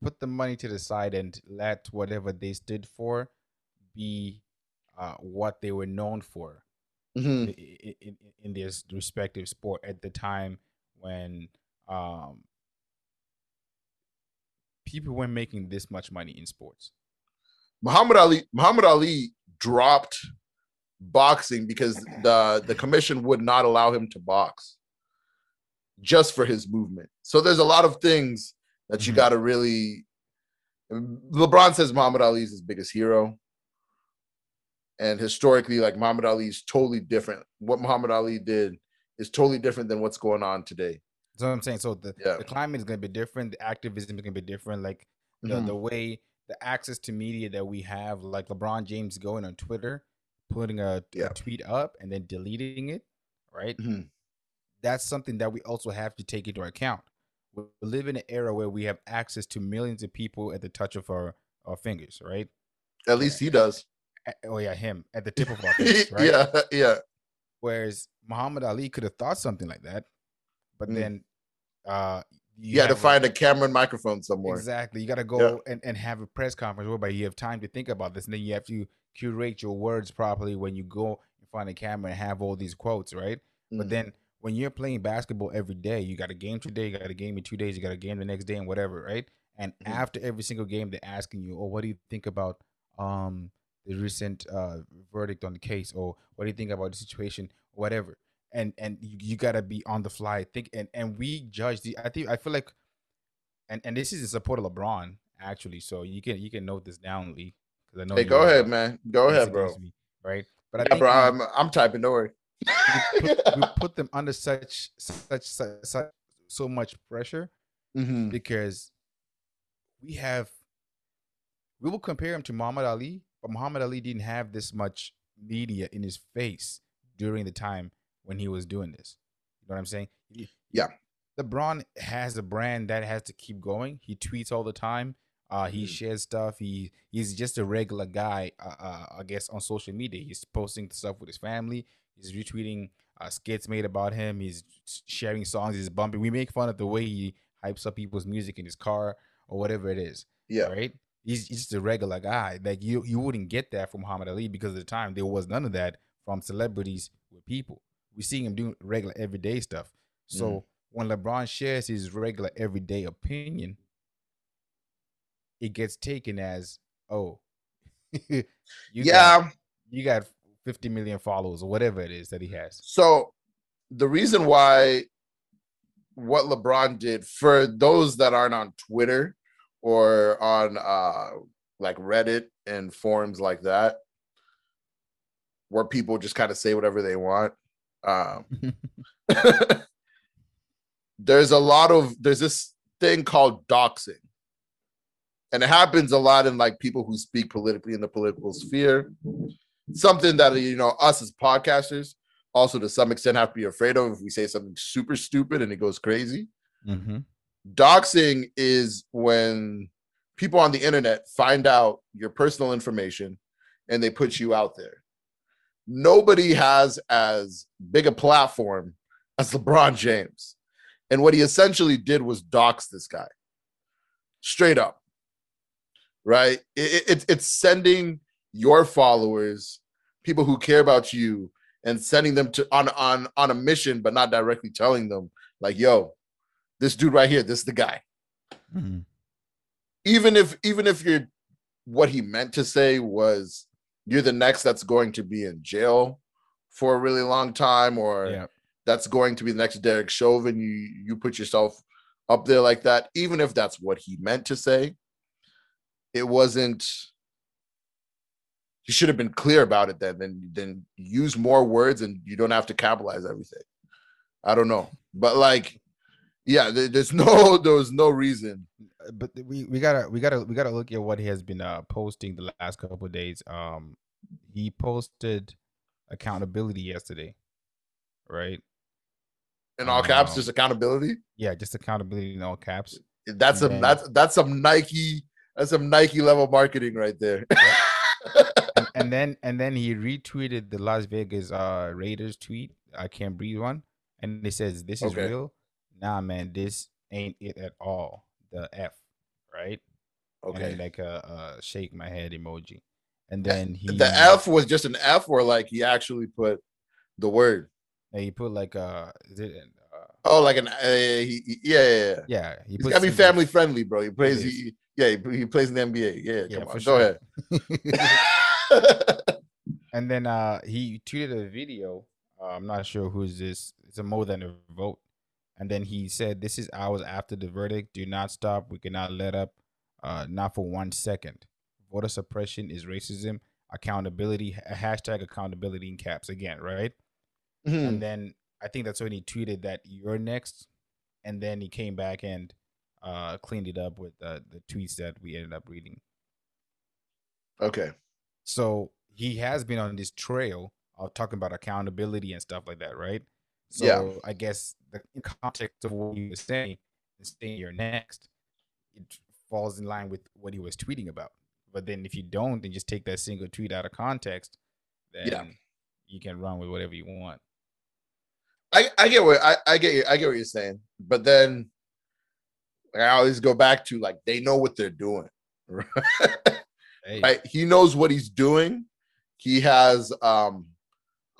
put the money to the side and let whatever they stood for be uh what they were known for Mhm. i- i- in, in their respective sport at the time when um people weren't making this much money in sports. Muhammad Ali Muhammad Ali dropped boxing because the the commission would not allow him to box just for his movement. So there's a lot of things that you Mhm. got to really LeBron says Muhammad Ali is his biggest hero. And historically like Muhammad Ali is totally different. What Muhammad Ali did is totally different than what's going on today. What I'm saying. So the, Yeah. the climate is gonna be different, the activism is gonna be different. Like the, Mhm. the way the access to media that we have, like LeBron James going on Twitter, putting a, a tweet up and then deleting it, right? Mhm. That's something that we also have to take into account. We live in an era where we have access to millions of people at the touch of our, our fingers, right? At least he does. Oh yeah, him at the tip of our fingers, right? yeah, yeah. Whereas Muhammad Ali could have thought something like that, but Mm. then uh You, had to find a camera and microphone somewhere. Exactly. You got to go and, and have a press conference whereby you have time to think about this. And then you have to curate your words properly when you go in front of the camera and have all these quotes, right? But Mm. then when you're playing basketball every day, you got a game today, you got a game in two days, you got a game the next day, and whatever, right? And Mhm. after every single game, they're asking you, "Oh, what do you think about um the recent uh verdict on the case? Or what do you think about the situation? Whatever." And and you, you got to be on the fly. Think and and we judge the. I think I feel like, and and this is in support of LeBron actually. So you can you can note this down, Lee, because I know. Hey, go ahead, man. Go ahead, bro. me, right? But I Yeah, bro. I'm I'm typing. Don't worry. we put, we put them under such such such, such so much pressure Mhm. because we have we will compare him to Muhammad Ali, but Muhammad Ali didn't have this much media in his face during the time when he was doing this. You know what I'm saying? Yeah. LeBron has a brand that has to keep going. He tweets all the time. Uh, he Mhm. shares stuff. He he's just a regular guy. Uh, uh, I guess on social media, he's posting stuff with his family. He's retweeting uh, skits made about him. He's sharing songs. He's bumping. We make fun of the way he hypes up people's music in his car or whatever it is. Yeah. Right? He's, he's just a regular guy. Like you, you wouldn't get that from Muhammad Ali because at the time there was none of that from celebrities with people. We're seeing him doing regular everyday stuff. So Mm-hmm. when LeBron shares his regular everyday opinion, it gets taken as, oh, you got, yeah. you got 50 million followers or whatever it is that he has. So the reason why what LeBron did for those that aren't on Twitter or on uh like Reddit and forums like that, where people just kind of say whatever they want. Um there's a lot of there's this thing called doxing. And it happens a lot in like people who speak politically in the political sphere. Something that you know, us as podcasters also to some extent have to be afraid of if we say something super stupid and it goes crazy. Mm-hmm. Doxing is when people on the internet find out your personal information and they put you out there. Nobody has as big a platform as LeBron James. And what he essentially did was dox this guy straight up. Right? It, it, it's sending your followers, people who care about you, and sending them to on on on a mission, but not directly telling them, like, yo, this dude right here, this is the guy. Mm-hmm. Even if even if you're what he meant to say was you're the next that's going to be in jail for a really long time, or Yeah. that's going to be the next Derek Chauvin. You you put yourself up there like that, even if that's what he meant to say. It wasn't. He should have been clear about it then. Then then use more words, and you don't have to capitalize everything. I don't know, but like, yeah, there's no there was no reason. But we, we gotta we gotta we gotta look at what he has been uh posting the last couple of days. Um, he posted accountability yesterday, right? In all caps, Um, just accountability. Yeah, just accountability in all caps. That's some man. that's that's some Nike that's some Nike level marketing right there. and, and then and then he retweeted the Las Vegas uh Raiders tweet. I can't breathe one, and it says, "This is Okay. real." Nah, man, this ain't it at all. The F, right? Okay. like a, a shake my head emoji, and then he the F was just an F, or like he actually put the word. and he put like uh, is it, uh Oh, like an uh, he, he- yeah, yeah, yeah. yeah, he He's put gotta be family friendly, bro. He plays, he, yeah, he, he plays in the NBA. Yeah, Yeah, come on, for go ahead. and then uh he tweeted a video. Uh, I'm not sure who's this. It's a more than a vote. And then he said, "This is hours after the verdict. Do not stop. We cannot let up. Uh, not for one second. Voter suppression is racism. Accountability. Hashtag accountability in caps again. Right. Mhm. And then I think that's when he tweeted that you're next. And then he came back and uh cleaned it up with uh, the tweets that we ended up reading. Okay. So he has been on this trail of talking about accountability and stuff like that, right? So Yeah. I guess the context of what he was saying, and saying you're next, it falls in line with what he was tweeting about. But then if you don't and just take that single tweet out of context, then Yeah. you can run with whatever you want. I, I get what I, I get you, I get what you're saying, but then I always go back to like they know what they're doing. Hey, right he knows what he's doing he has um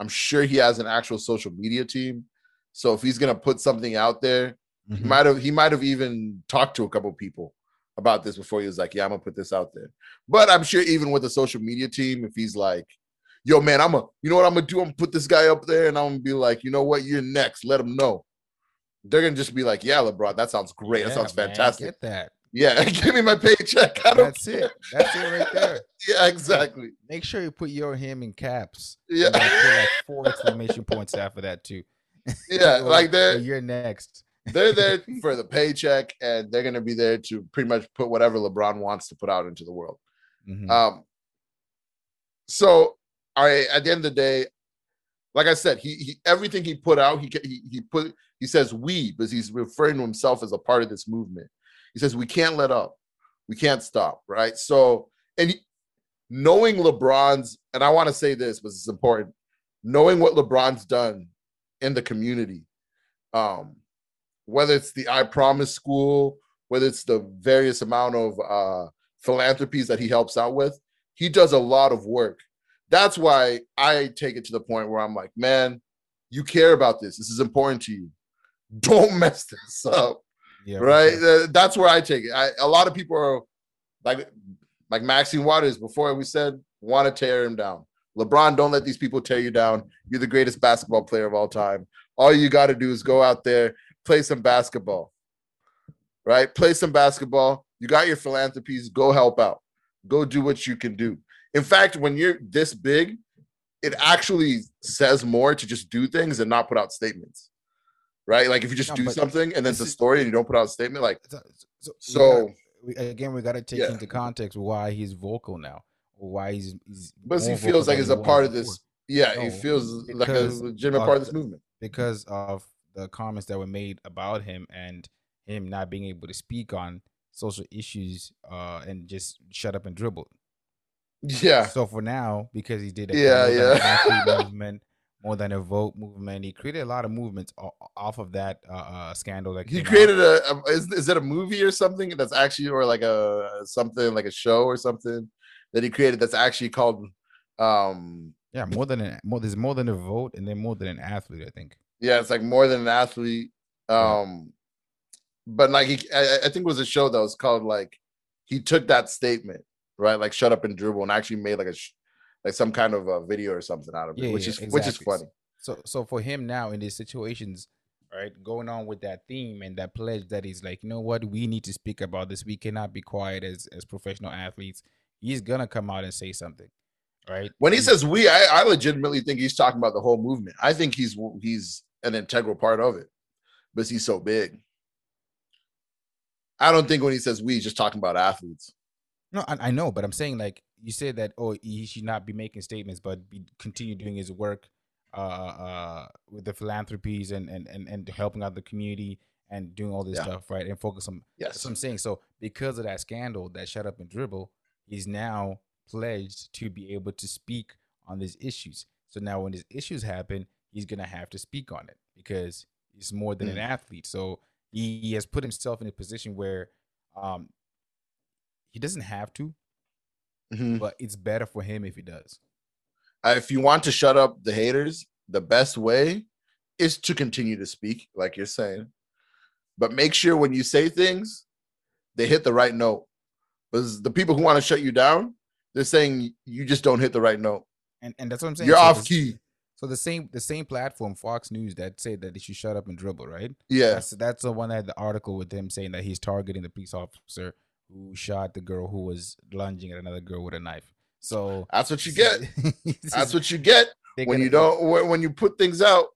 i'm sure he has an actual social media team. So if he's gonna put something out there he mhm. might have he might have even talked to a couple people about this before he was like yeah i'm gonna put this out there. But i'm sure even with the social media team if he's like yo man i'm a you know what i'm gonna do? I'm gonna put this guy up there and i'm gonna be like you know what? You're next. Let him know. They're gonna just be like yeah lebron that sounds great. That Yeah, sounds man, fantastic. Get that. Yeah give me my paycheck I don't That's care. it. That's it right there. yeah exactly Make sure you put your him in caps. Yeah. And then put like four exclamation points after that too. Yeah, Or- like they're you're next. they're there for the paycheck and they're gonna be there to pretty much put whatever LeBron wants to put out into the world. Mhm. Um so I at the end of the day, like I said, he, he everything he put out, he, he he put he says we, because he's referring to himself as a part of this movement. He says we can't let up, we can't stop, right? So and knowing LeBron's, and I want to say this, but it's important, knowing what LeBron's done in the community, um, whether it's the I Promise School, whether it's the various amount of uh, philanthropies that he helps out with, he does a lot of work. That's why I take it to the point where I'm like, man, you care about this. This is important to you. Don't mess this up yeah, right? sure. That's where I take it. I, a lot of people are like, like Maxine Waters before we said want to tear him down. LeBron, don't let these people tear you down. You're the greatest basketball player of all time. All you got to do is go out there, play some basketball, right? Play some basketball. You got your philanthropies. Go help out. Go do what you can do. In fact, when you're this big, it actually says more to just do things and not put out statements right? Like if you just No, do something and then it's a story and you don't put out a statement, like So, so, we gotta- we, again, we got to take Yeah. into context why he's vocal now, why he's. he's because he feels like it's a part of this. before. Yeah, he No, feels like a legitimate part of this movement. because of the comments that were made about him and him not being able to speak on social issues uh, and just shut up and dribble. Yeah, So for now, because he did a Yeah, more than an yeah. movement, more than a vote movement, he created a lot of movements off of that uh, uh, scandal. That he came out. created a, a is, is it a movie or something that's actually or like a something like a show or something that he created that's actually called um yeah more than a, more. There's more than a vote, and then more than an athlete. I think. yeah it's like more than an athlete Yeah. um but like he I, I think it was a show that was called like he took that statement right like shut up and dribble and actually made like a sh- like some kind of a video or something out of it Yeah, which yeah, is which is funny So so for him now in these situations, right, going on with that theme and that pledge that he's like, you know what, we need to speak about this. We cannot be quiet as as professional athletes. He's gonna come out and say something, right? when he And- says we I, I legitimately think he's talking about the whole movement i think he's he's an integral part of it because he's so big i don't think when he says we he's just talking about athletes No, I, I know, but I'm saying like you said that oh he should not be making statements, but be continue doing his work uh uh with the philanthropies and and and, and helping out the community and doing all this Yeah. stuff, right? And focus on yes that's what I'm saying. So because of that scandal, that shut up and dribble, he's now pledged to be able to speak on these issues. So now when these issues happen, he's gonna have to speak on it because he's more than an athlete. So he, he has put himself in a position where um he doesn't have to, Mhm. but it's better for him if he does. Uh, if you want to shut up the haters, the best way is to continue to speak, like you're saying. But make sure when you say things, they hit the right note. Because the people who want to shut you down, they're saying you just don't hit the right note. And and that's what I'm saying. You're So off key. So the same the same platform, Fox News, that said that they should shut up and dribble, right? Yeah. That's that's the one that had the article with him saying that he's targeting the police officer who shot the girl who was lunging at another girl with a knife. So That's what you get. That's what you get when you don't when, when you put things out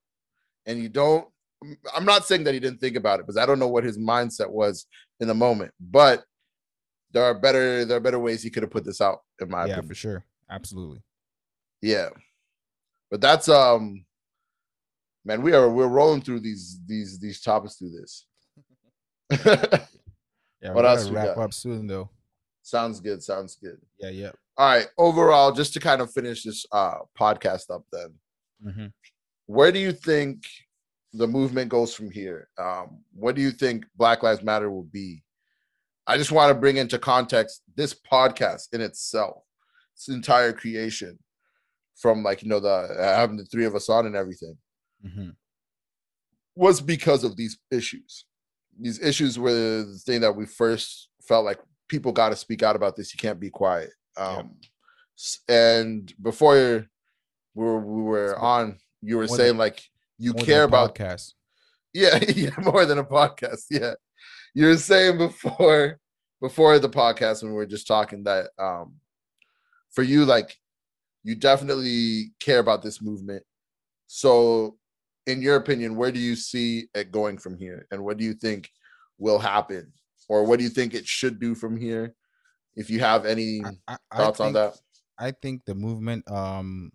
and you don't I'm not saying that he didn't think about it because I don't know what his mindset was in the moment, but there are better there are better ways he could have put this out in my Yeah, opinion. for sure, absolutely. Yeah. But that's um man, we are we're rolling through these these these topics through this. Yeah, What else we wrap got? up soon though. sounds good, sounds good. Yeah, yeah. All right, overall just to kind of finish this uh podcast up then. hmm Where do you think the movement goes from here? Um what do you think Black Lives Matter will be? I just want to bring into context this podcast in itself, its entire creation from like you know the having the three of us on and everything. hmm was because of these issues. These issues were the thing that we first felt like people got to speak out about this. You can't be quiet. Um, s- and before we were, we were on, you were saying than- like you care about podcast. yeah, yeah, more than a podcast. Yeah. You were saying before before the podcast when we were just talking that um for you, like you definitely care about this movement. So in your opinion, where do you see it going from here? And what do you think will happen? Or what do you think it should do from here? If you have any I, I, I thoughts on think- that? I think the movement um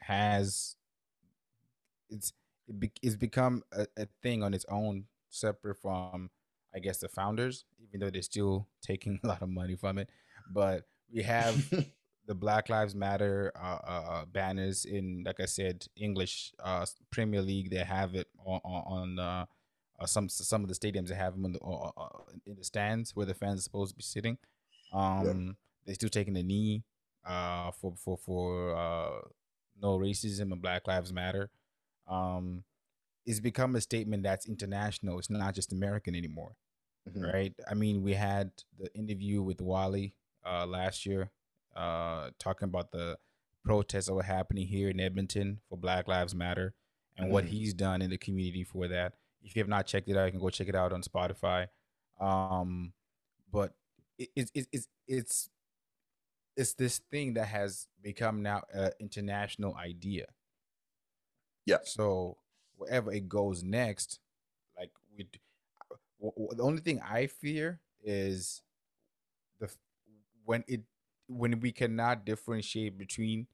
has it's it be, it's become a, a thing on its own, separate from I guess the founders, even though they're still taking a lot of money from it. But we have the Black Lives Matter uh, uh, uh, banners in, like I said, English uh, Premier League. They have it on, on uh, uh, some some of the stadiums. They have them in the, in the stands where the fans are supposed to be sitting. Um, They're still taking the knee uh, for for for uh, no racism and Black Lives Matter. Um, it's become a statement that's international. It's not just American anymore Mhm. right? I mean, we had the interview with Wally uh, last year, uh, talking about the protests that were happening here in Edmonton for Black Lives Matter and what Mhm. he's done in the community for that. If you have not checked it out, you can go check it out on Spotify. Um, but it, it, it, it's it's it's this thing that has become now an international idea. Yeah. So wherever it goes next, w- w- the only thing I fear is the when it when we cannot differentiate between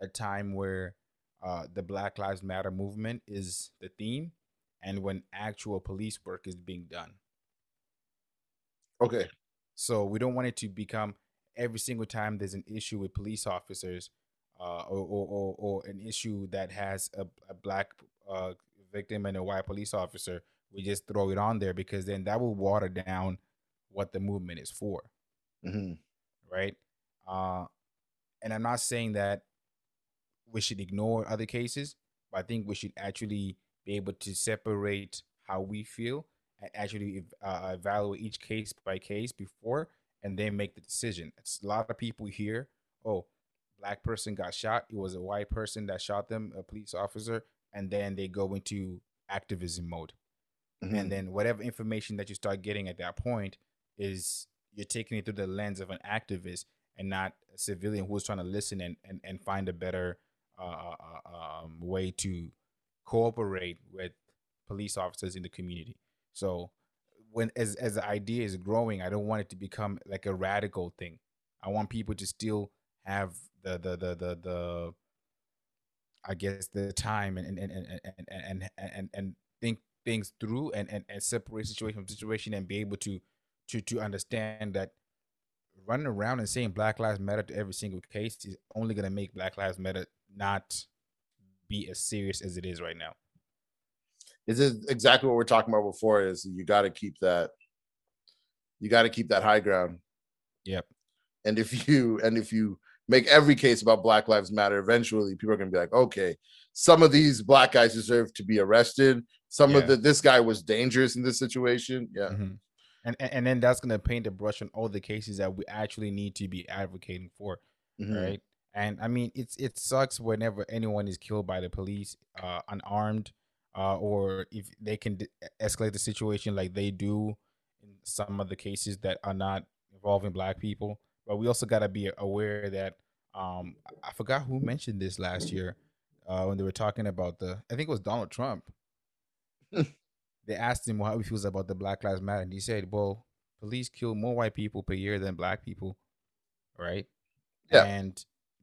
a time where uh, the Black Lives Matter movement is the theme and when actual police work is being done. Okay. So we don't want it to become every single time there's an issue with police officers uh, or, or, or, or an issue that has a, a black uh, victim and a white police officer, we just throw it on there because then that will water down what the movement is for, hmm right? Uh, and I'm not saying that we should ignore other cases, but I think we should actually be able to separate how we feel and actually uh, evaluate each case by case before and then make the decision. It's a lot of people here. Oh, black person got shot. It was a white person that shot them, a police officer, and then they go into activism mode. Mhm. And then whatever information that you start getting at that point is you're taking it through the lens of an activist and not a civilian who's trying to listen and and, and find a better uh, uh, um, way to cooperate with police officers in the community. So when as as the idea is growing, I don't want it to become like a radical thing. I want people to still have the the the the, the I guess the time and and and and and and, and, and think things through and, and and separate situation from situation and be able to to to understand that running around and saying Black Lives Matter to every single case is only gonna make Black Lives Matter not be as serious as it is right now. This is exactly what we're talking about before. Is you got to keep that, you got to keep that high ground. Yep. And if you and if you make every case about Black Lives Matter, eventually people are gonna be like, okay, some of these black guys deserve to be arrested. Some Yeah. of the this guy was dangerous in this situation. Yeah. Mhm. And, and then that's gonna paint a brush on all the cases that we actually need to be advocating for, Mhm. right? And I mean, it's it sucks whenever anyone is killed by the police, uh, unarmed, uh, or if they can de- escalate the situation like they do in some of the cases that are not involving black people. But we also gotta be aware that um, I- I forgot who mentioned this last year uh, when they were talking about the. I think it was Donald Trump they asked him how he feels about the Black Lives Matter, and he said, "Well, police kill more white people per year than black people, right? Yeah. And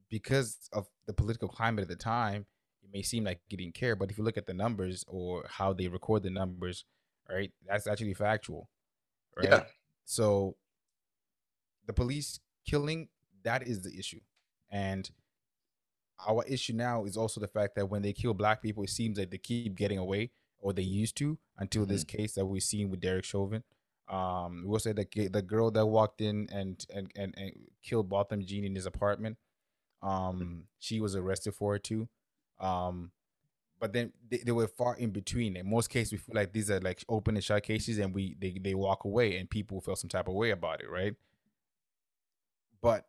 because of the political climate at the time, it may seem like he didn't care, but if you look at the numbers or how they record the numbers, right, that's actually factual, right? Yeah. So the police killing that is the issue, and our issue now is also the fact that when they kill black people, it seems like they keep getting away, or they used to, until this case that we've seen with Derek Chauvin. Um, we also had the the girl that walked in and and and, and killed Botham Jean in his apartment. Um, she was arrested for it too. Um, but then they, they were far in between. In most cases, we feel like these are like open and shut cases, and we they they walk away, and people feel some type of way about it, right? But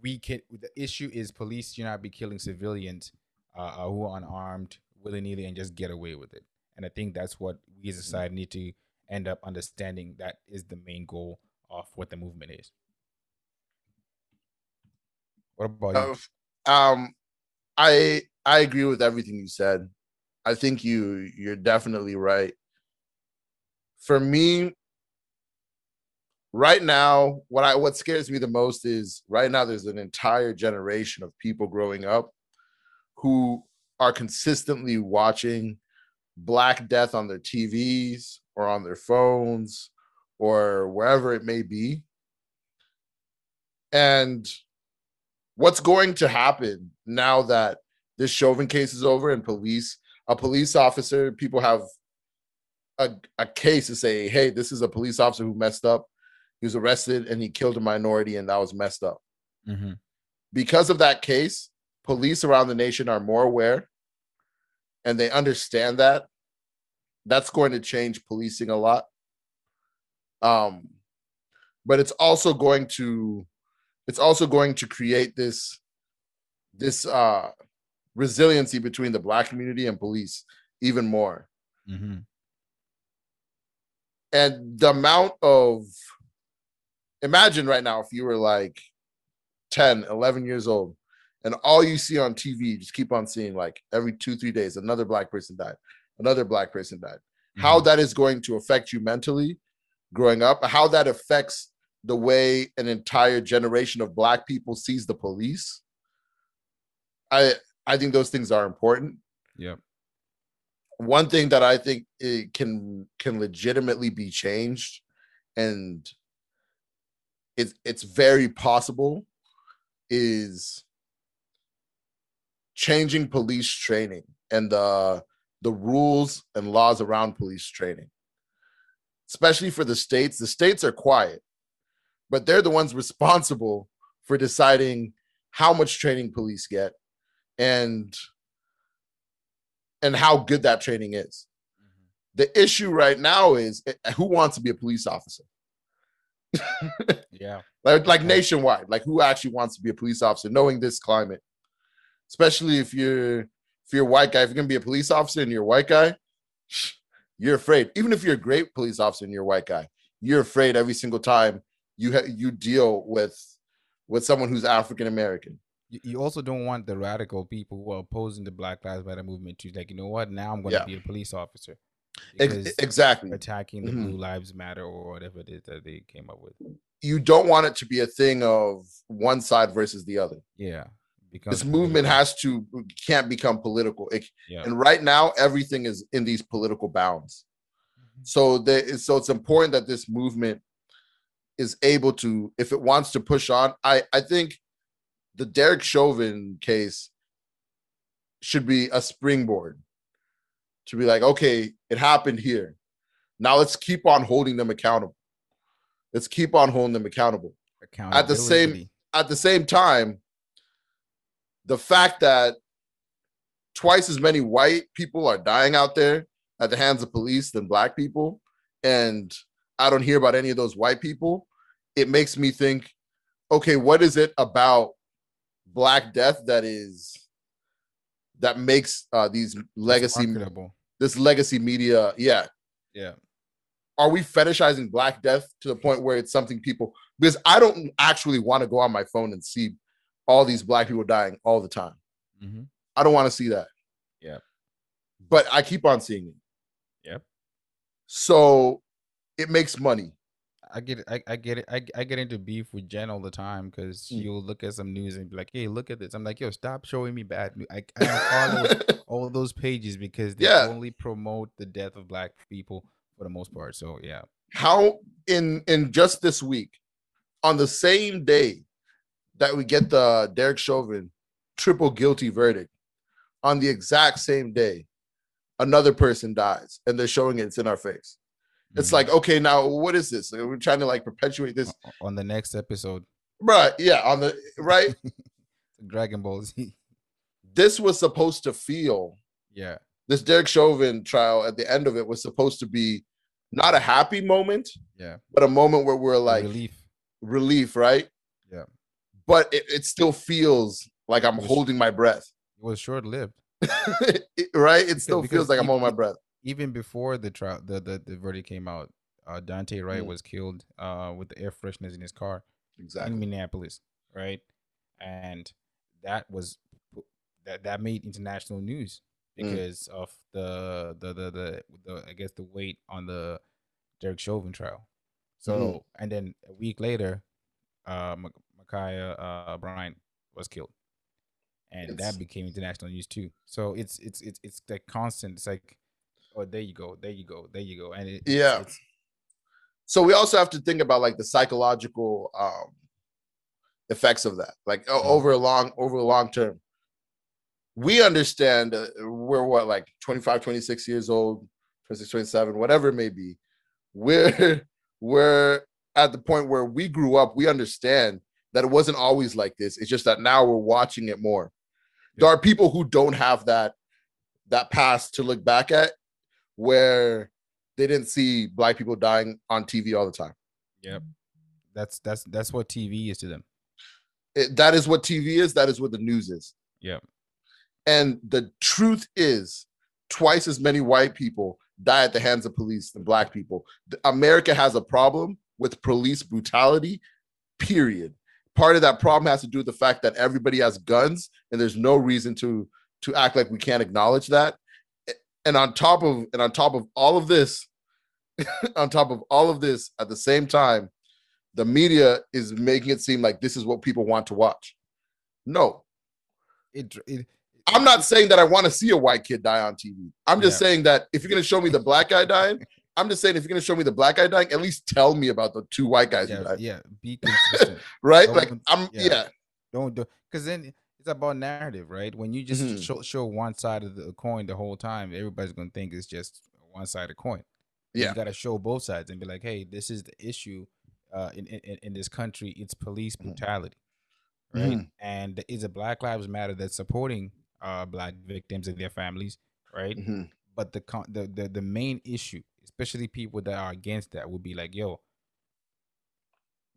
we can. The issue is police should not be killing civilians uh, uh, who are unarmed willy nilly and just get away with it. And I think that's what we as a society need to end up understanding. That is the main goal of what the movement is. What about you? Uh, um, I I agree with everything you said. I think you you're definitely right. For me, right now, what I what scares me the most is right now there's an entire generation of people growing up who are consistently watching Black Death on their TVs or on their phones or wherever it may be. And what's going to happen now that this Chauvin case is over and police, a police officer, people have a, a case to say, hey, this is a police officer who messed up. He was arrested and he killed a minority, and that was messed up. Mm-hmm. Because of that case, police around the nation are more aware and they understand that. That's going to change policing a lot. Um, but it's also going to it's also going to create this this uh resiliency between the black community and police even more Mm-hmm. and the amount of imagine right now if you were like 10 11 years old and all you see on tv you just keep on seeing like every two three days another black person died another black person died how Mhm. that is going to affect you mentally growing up, how that affects the way an entire generation of black people sees the police. I I think those things are important. Yep. One thing that I think it can can legitimately be changed, and it's it's very possible, is changing police training and the the rules and laws around police training. Especially for the states the states are quiet but they're the ones responsible for deciding how much training police get and and how good that training is. The issue right now is eh, who wants to be a police officer? Yeah. like, like nationwide like who actually wants to be a police officer knowing this climate especially if you're if you're a white guy if you're gonna be a police officer and you're a white guy you're afraid even if you're a great police officer and you're a white guy you're afraid every single time you ha- you deal with with someone who's african american You, also don't want the radical people who are opposing the Black Lives Matter movement to like, you know what? Now I'm going to Yeah. be a police officer. Exactly attacking the Mhm. Blue Lives Matter or whatever it is that they came up with. you don't want it to be a thing of one side versus the other Yeah. Because this movement has to can't become political. It, yeah. and right now everything is in these political bounds. Mm-hmm. So there so it's important that this movement is able to if it wants to push on i i think the derek chauvin case should be a springboard to be like okay it happened here. Now let's keep on holding them accountable. Let's keep on holding them accountable. At the same- at the same time, the fact that twice as many white people are dying out there at the hands of police than black people, and I don't hear about any of those white people, it makes me think, okay, what is it about black death that is that makes uh, these legacy this legacy media, yeah, Yeah. are we fetishizing black death to the point where it's something people because I don't actually want to go on my phone and see all these black people dying all the time. hmm I don't want to see that. Yeah. But I keep on seeing it. Yep. So it makes money. I get it. I, I get it. I, I get into beef with Jen all the time because Mm. you'll look at some news and be like, "Hey, look at this." I'm like, "Yo, stop showing me bad news." I, I follow all those pages because they Yeah. only promote the death of black people for the most part. So yeah, How in in just this week, on the same day that we get the Derek Chauvin triple guilty verdict, on the exact same day, another person dies, and they're showing it, it's in our face. It's Mhm. like, okay, now what is this? We're trying to like perpetuate this, on the next episode, right? Yeah, on the right. Dragon Ball Z. this was supposed to feel yeah, this Derek Chauvin trial at the end of it was supposed to be not a happy moment, yeah. but a moment where we're like relief. relief, right? But it, it still feels like I'm holding my breath, It was short lived. Right? It still because feels like I'm e- holding my breath. Even before the trial, the, the the verdict came out, uh, Daunte Wright Mm. was killed uh, with the air fresheners in his car. in Minneapolis, right? And that was that that made international news Mm. because of the, the the the the I guess the weight on the Derek Chauvin trial. So Mhm. and then a week later, uh, Ma'Khia uh, Bryant was killed, and It's- that became international news too. So it's it's it's it's like constant. It's like, oh, there you go, there you go, there you go, and it, Yeah. it's, So we also have to think about like the psychological um effects of that, like Mhm. over a long over a long term. We understand uh, we're what like 25, 26 years old, 26, 27, whatever it may be. We're we're at the point where we grew up, we understand that it wasn't always like this. It's just that now we're watching it more. There are people who don't have that that past to look back at where they didn't see black people dying on TV all the time. yep. That's that's that's what TV is to them. It- that is what TV is. That is what the news is. Yep. And the truth is, twice as many white people die at the hands of police than black people. America has a problem with police brutality, period. Part of that problem has to do with the fact that everybody has guns and there's no reason to to act like we can't acknowledge that. And on top of and on top of all of this, on top of all of this, at the same time, the media is making it seem like this is what people want to watch. No, It, it I'm not saying that I want to see a white kid die on TV. I'm just Yeah. saying that if you're gonna show me the black guy dying, I'm just saying if you're gonna show me the black guy dying, at least tell me about the two white guys yeah, yeah, be consistent. Right? Don't Like I'm yeah. yeah. Don't do because then it's about narrative, right? When you just Mhm. show, show one side of the coin the whole time, everybody's gonna think it's just one side of coin. Yeah. you got to show both sides and be like, hey, this is the issue uh, in, in in this country. It's police Mhm. brutality, right? Mhm. And is a Black Lives Matter that's supporting uh, black victims and their families, right? Mhm. But the con- the the the main issue, especially people that are against that, would be like, yo,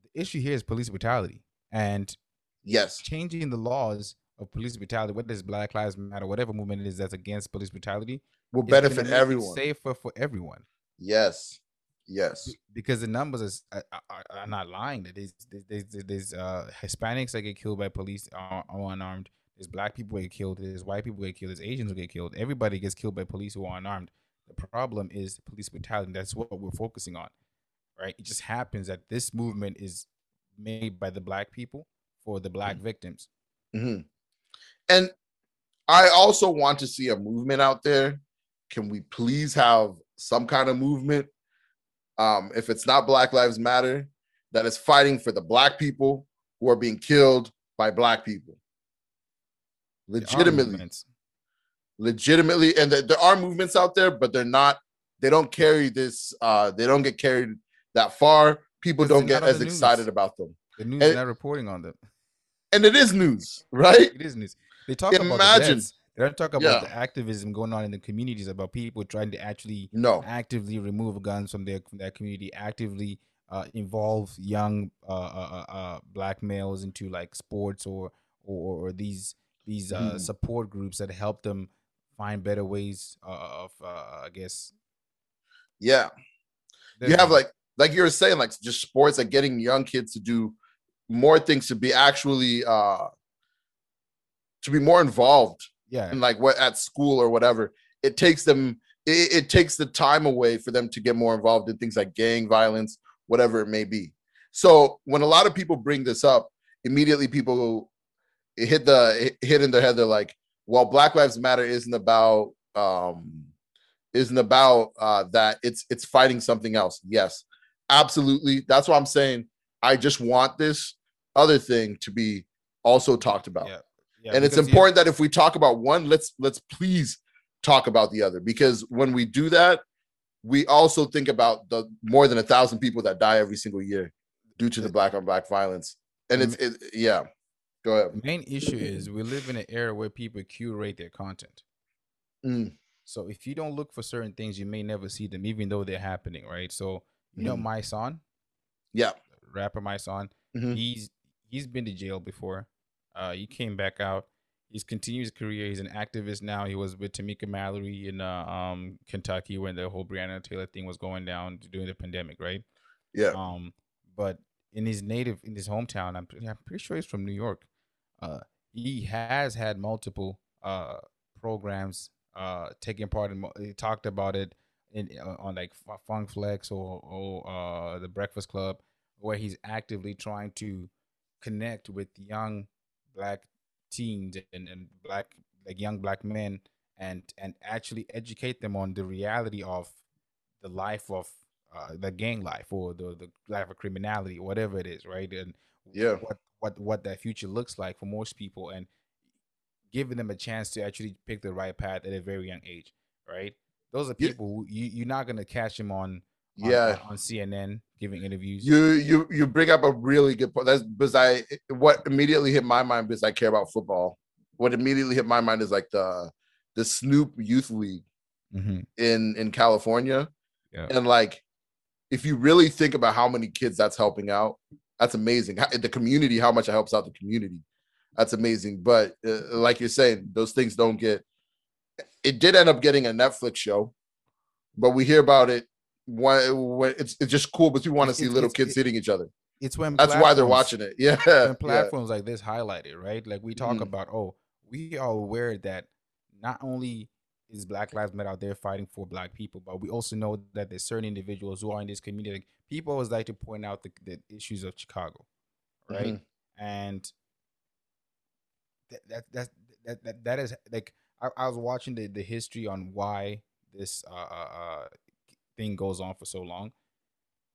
the issue here is police brutality, and Yes. changing the laws of police brutality, whether it's Black Lives Matter, whatever movement it is that's against police brutality, Will benefit everyone. safer for everyone. Yes. Yes. Because the numbers is, are, are, are not lying. That there's there's, there's, there's uh, Hispanics that get killed by police are, are unarmed. There's black people get killed. There's white people get killed. There's Asians who get killed. Everybody gets killed by police who are unarmed. The problem is police brutality. That's what we're focusing on, right? It just happens that this movement is made by the black people for the black victims. Mhm. And I also want to see a movement out there. Can we please have some kind of movement? Um, if it's not Black Lives Matter, that is fighting for the black people who are being killed by black people. Legitimately. Legitimately, and there, there are movements out there, but they're not. They don't carry this. Uh, they don't get carried that far. People don't get as excited about them, The news And- is not reporting on them. and it is news, right? It is news. They talk about the deaths. They don't talk about Yeah. the activism going on in the communities about people trying to actually No, actively remove guns from their from their community, actively uh, involve young uh, uh, uh, uh, black males into like sports or or, or these these uh, Mhm. support groups that help them find better ways uh, of uh, I guess yeah. you have like like you were saying like just sports like getting young kids to do more things to be actually uh to be more involved yeah. in like what at school or whatever. It takes them it, it takes the time away for them to get more involved in things like gang violence whatever it may be. So when a lot of people bring this up immediately people hit the hit in their head they're like well black lives matter isn't about um isn't about uh that. It's it's fighting something else. Yes absolutely. That's why i'm saying i just want this other thing to be also talked about. Yeah, yeah, and it's because, yeah, important that if we talk about one let's let's please talk about the other because when we do that we also think about the more than a thousand people that die every single year due to the black on black violence. And it's it, yeah go ahead the main issue is we live in an era where people curate their content. Mm, So if you don't look for certain things, you may never see them, even though they're happening, right? So you know, Mhm. Mysonne, yeah rapper, Mysonne, Mhm. he's he's been to jail before. Uh, he came back out. He's continued his career. He's an activist now. He was with Tamika Mallory in uh, um Kentucky when the whole Breonna Taylor thing was going down during the pandemic, right? yeah Um, but in his native, in his hometown, I'm, I'm pretty sure he's from New York. Uh, he has had multiple uh programs uh taking part in. He talked about it in uh, on like F- Funk Flex or or uh the Breakfast Club, where he's actively trying to connect with young black teens and, and black like young black men and and actually educate them on the reality of the life of uh, the gang life or the the life of criminality, whatever it is, right? And Yeah. what what what that future looks like for most people, and giving them a chance to actually pick the right path at a very young age, right? Those are people who you you're not gonna catch them on, on yeah on CNN giving interviews. you you you bring up a really good point that's because i what immediately hit my mind because i care about football what immediately hit my mind is like the the snoop youth league Mhm. in in california Yeah. and like if you really think about how many kids that's helping out that's amazing the community how much it helps out the community that's amazing but uh, like you're saying those things don't get it did end up getting a netflix show but we hear about it when, when it's, it's just cool but we want to see it's- little it's- kids it- hitting each other It's when that's why they're watching it yeah, when yeah. platforms like this highlight it, right? Like we talk Mhm. about, oh, we are aware that not only is Black Lives Matter out there fighting for Black people, but we also know that there's certain individuals who are in this community. Like, people always like to point out the, the issues of Chicago, right? Mhm. And that that that's, that that that is like I, I was watching the the history on why this uh, uh uh thing goes on for so long.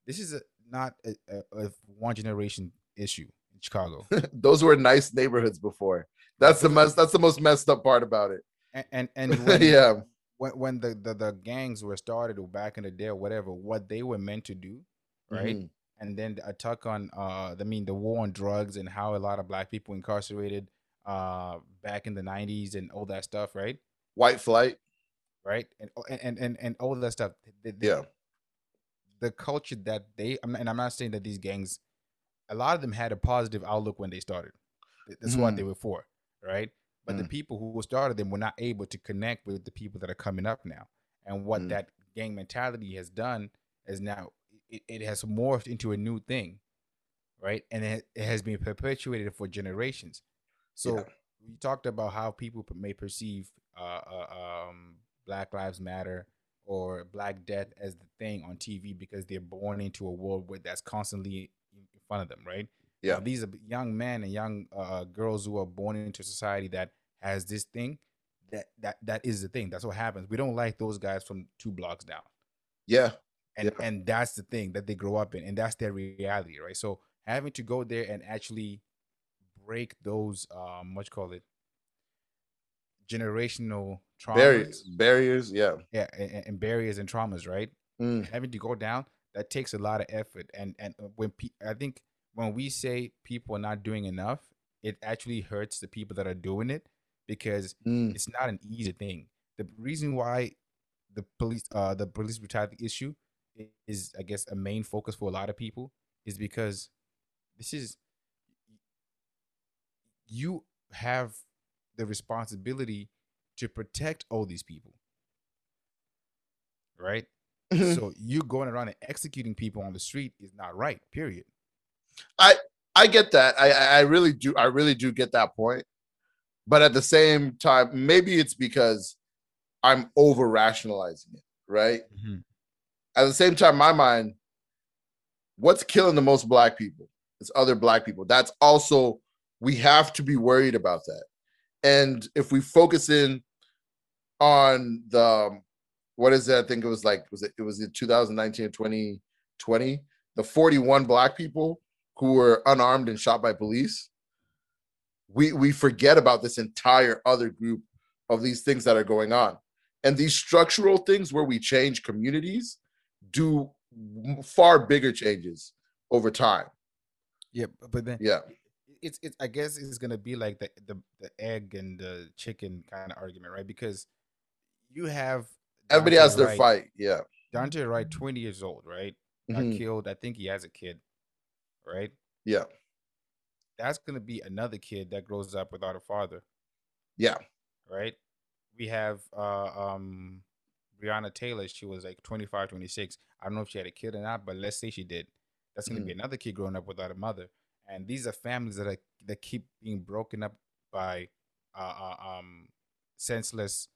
This is a not a, a, a one generation issue in Chicago. Those were nice neighborhoods before. That's the mess. That's the most messed up part about it. And and, and when, yeah. when when the, the the gangs were started or back in the day or whatever, what they were meant to do, right? Mhm. And then the attack on uh, I mean, the war on drugs and how a lot of black people incarcerated uh back in the '90s and all that stuff, right? White flight. Right, and and and and all that stuff. Yeah. the culture that they and I'm not saying that these gangs, a lot of them had a positive outlook when they started. Th- That's what they were for, right? But the Mm. people who started them were not able to connect with the people that are coming up now. And what Mm. that gang mentality has done is now it, it has morphed into a new thing, right? And it, it has been perpetuated for generations. So Yeah. we talked about how people may perceive uh, uh, um, Black Lives Matter or Black Death as the thing on TV because they're born into a world where that's constantly in front of them, right? Yeah. These are young men and young uh, girls who are born into a society that has this thing. That that that is the thing. That's what happens. We don't like those guys from two blocks down Yeah. and Yeah. and that's the thing that they grow up in and that's their reality right so having to go there and actually break those um what you call it generational traumas Barriers. Barriers. Yeah. yeah and, and barriers and traumas right Mm. having to go down that takes a lot of effort and and uh, when pe- i think when we say people are not doing enough it actually hurts the people that are doing it because Mm. it's not an easy thing. The reason why the police uh the police brutality issue is I guess a main focus for a lot of people is because this is you have the responsibility to protect all these people. Right? Mhm. So you going around and executing people on the street is not right, period. I I get that. I I I really do. I really do get that point. But at the same time, maybe it's because I'm over rationalizing it, right? At the same time, my mind, what's killing the most black people is other black people. That's also we have to be worried about that. And if we focus in on the um, what is it? I think it was like was it it was in 2019 or 2020, the 41 black people who were unarmed and shot by police. We we forget about this entire other group of these things that are going on. And these structural things where we change communities do far bigger changes over time. Yeah, but then Yeah. it's it's I guess it's gonna be like the the, the egg and the chicken kind of argument, right? Because you have Everybody Dante has their Wright- fight. Yeah. Daunte Wright, twenty years old, right? Got Mhm. killed. I think he has a kid, right? Yeah. That's gonna be another kid that grows up without a father, Yeah. right? We have uh um Breonna Taylor, she was like 25, 26. I don't know if she had a kid or not, but let's say she did. That's gonna be another kid growing up without a mother. And these are families that are that keep being broken up by uh, uh um senseless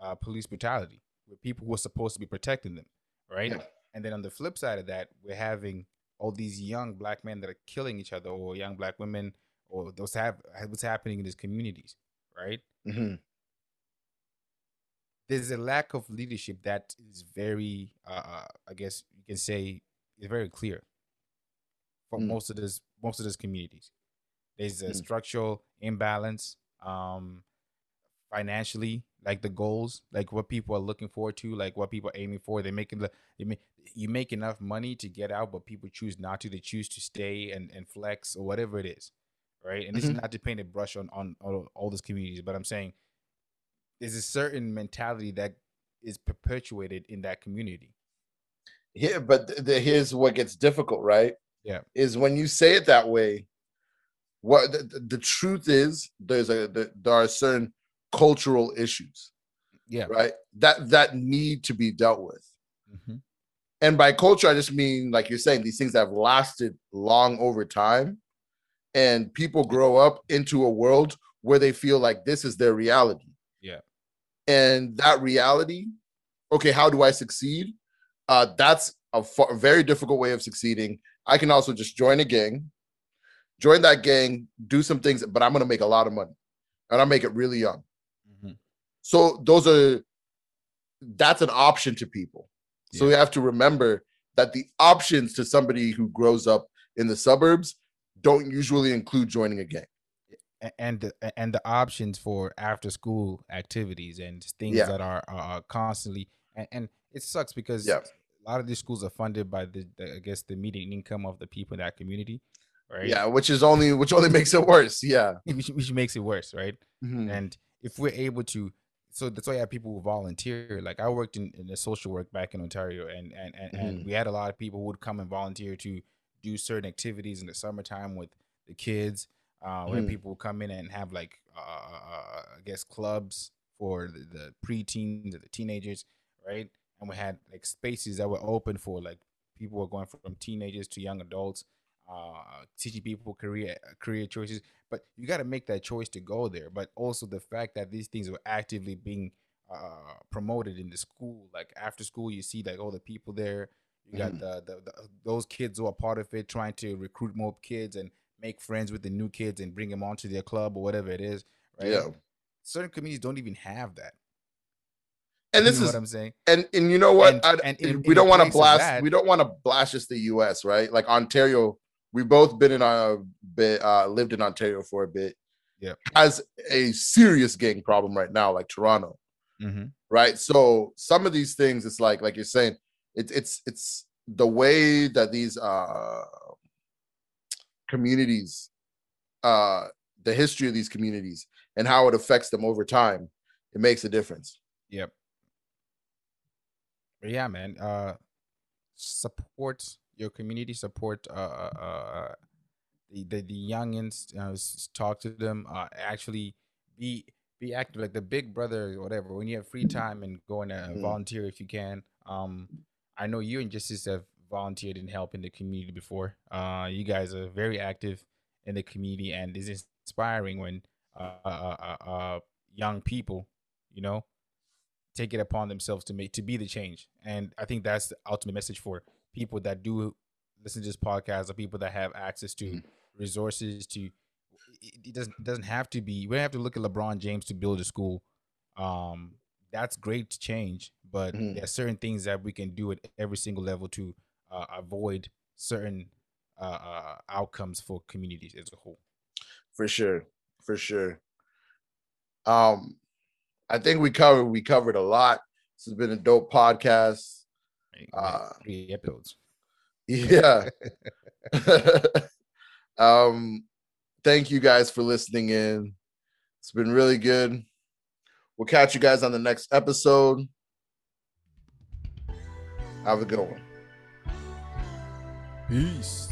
uh police brutality with people who are supposed to be protecting them, right? Yeah. And then on the flip side of that, we're having all these young black men that are killing each other, or young black women, or those have what's happening in these communities, right? Mhm. There's a lack of leadership that is very, uh, uh, I guess you can say, is very clear for Mm. most of this most of these communities. There's a Mm. structural imbalance, um, financially, like the goals, like what people are looking forward to, like what people are aiming for. They're making the they make you make enough money to get out, but people choose not to. They choose to stay and, and flex or whatever it is, right? And this is Mhm. not to paint a brush on, on on all these communities, but I'm saying there's a certain mentality that is perpetuated in that community. Yeah, but th- th- here's what gets difficult, right? Yeah. Is when you say it that way, what the, the- the truth is there's a the, there are certain cultural issues, Yeah. right? That that need to be dealt with. hmm And by culture, I just mean like you're saying these things have lasted long over time, and people grow up into a world where they feel like this is their reality. Yeah. and that reality okay how do i succeed uh that's a, far, very difficult way of succeeding i can also just join a gang join that gang do some things but i'm going to make a lot of money and i'll make it really young Mhm. so those are that's an option to people so we have to remember that the options to somebody who grows up in the suburbs don't usually include joining a gang and the, and the options for after school activities and things Yeah. that are, are constantly and, and it sucks because Yeah. a lot of these schools are funded by the, the I guess the median income of the people in that community, right? yeah which is only which only makes it worse yeah which, which makes it worse, right? Mhm. And if we're able to, so that's why you have people who volunteer. Like I worked in, in the social work back in Ontario, and and and, and we had a lot of people who would come and volunteer to do certain activities in the summertime with the kids. Uh, where Mhm. people would come in and have like uh, I guess clubs for the, the preteens and the teenagers, right? And we had like spaces that were open for like people were going from teenagers to young adults, uh, teaching people career career choices. But you got to make that choice to go there. But also the fact that these things were actively being uh, promoted in the school, like after school, you see like all the people there. You got Mhm. the, the, the those kids who are part of it, trying to recruit more kids and make friends with the new kids and bring them onto their club or whatever it is. Right? yeah Certain communities don't even have that. and this you know is what I'm saying. and and you know what And- I- and in- we in don't want to blast that- we don't want to blast just the us right like ontario we've both been in a bit uh lived in ontario for a bit Yep. has a serious gang problem right now like toronto Mm-hmm. right so some of these things it's like like you're saying it's it's it's the way that these uh communities uh the history of these communities and how it affects them over time it makes a difference Yep. But yeah, man. Uh, support your community. Support uh, uh, uh the the, the youngins. Uh, talk to them. Uh, actually be be active, like the big brother or whatever. When you have free time and go and uh, Mhm. volunteer if you can. Um, I know you and Justice have volunteered and helped in the community before. Uh, you guys are very active in the community, and it's inspiring when uh, uh, uh, uh young people, you know, take it upon themselves to make to be the change. And I think that's the ultimate message for people that do listen to this podcast or people that have access to Mhm. resources to it, doesn't it doesn't have to be we don't have to look at LeBron James to build a school. Um that's great to change, but Mhm. there are certain things that we can do at every single level to uh, avoid certain uh, uh, outcomes for communities as a whole. for sure for sure um i think we covered we covered a lot this has been a dope podcast Right? We had Uh, three episodes. yeah. Um thank you guys for listening in. It's been really good. We'll catch you guys on the next episode. Have a good one. Peace.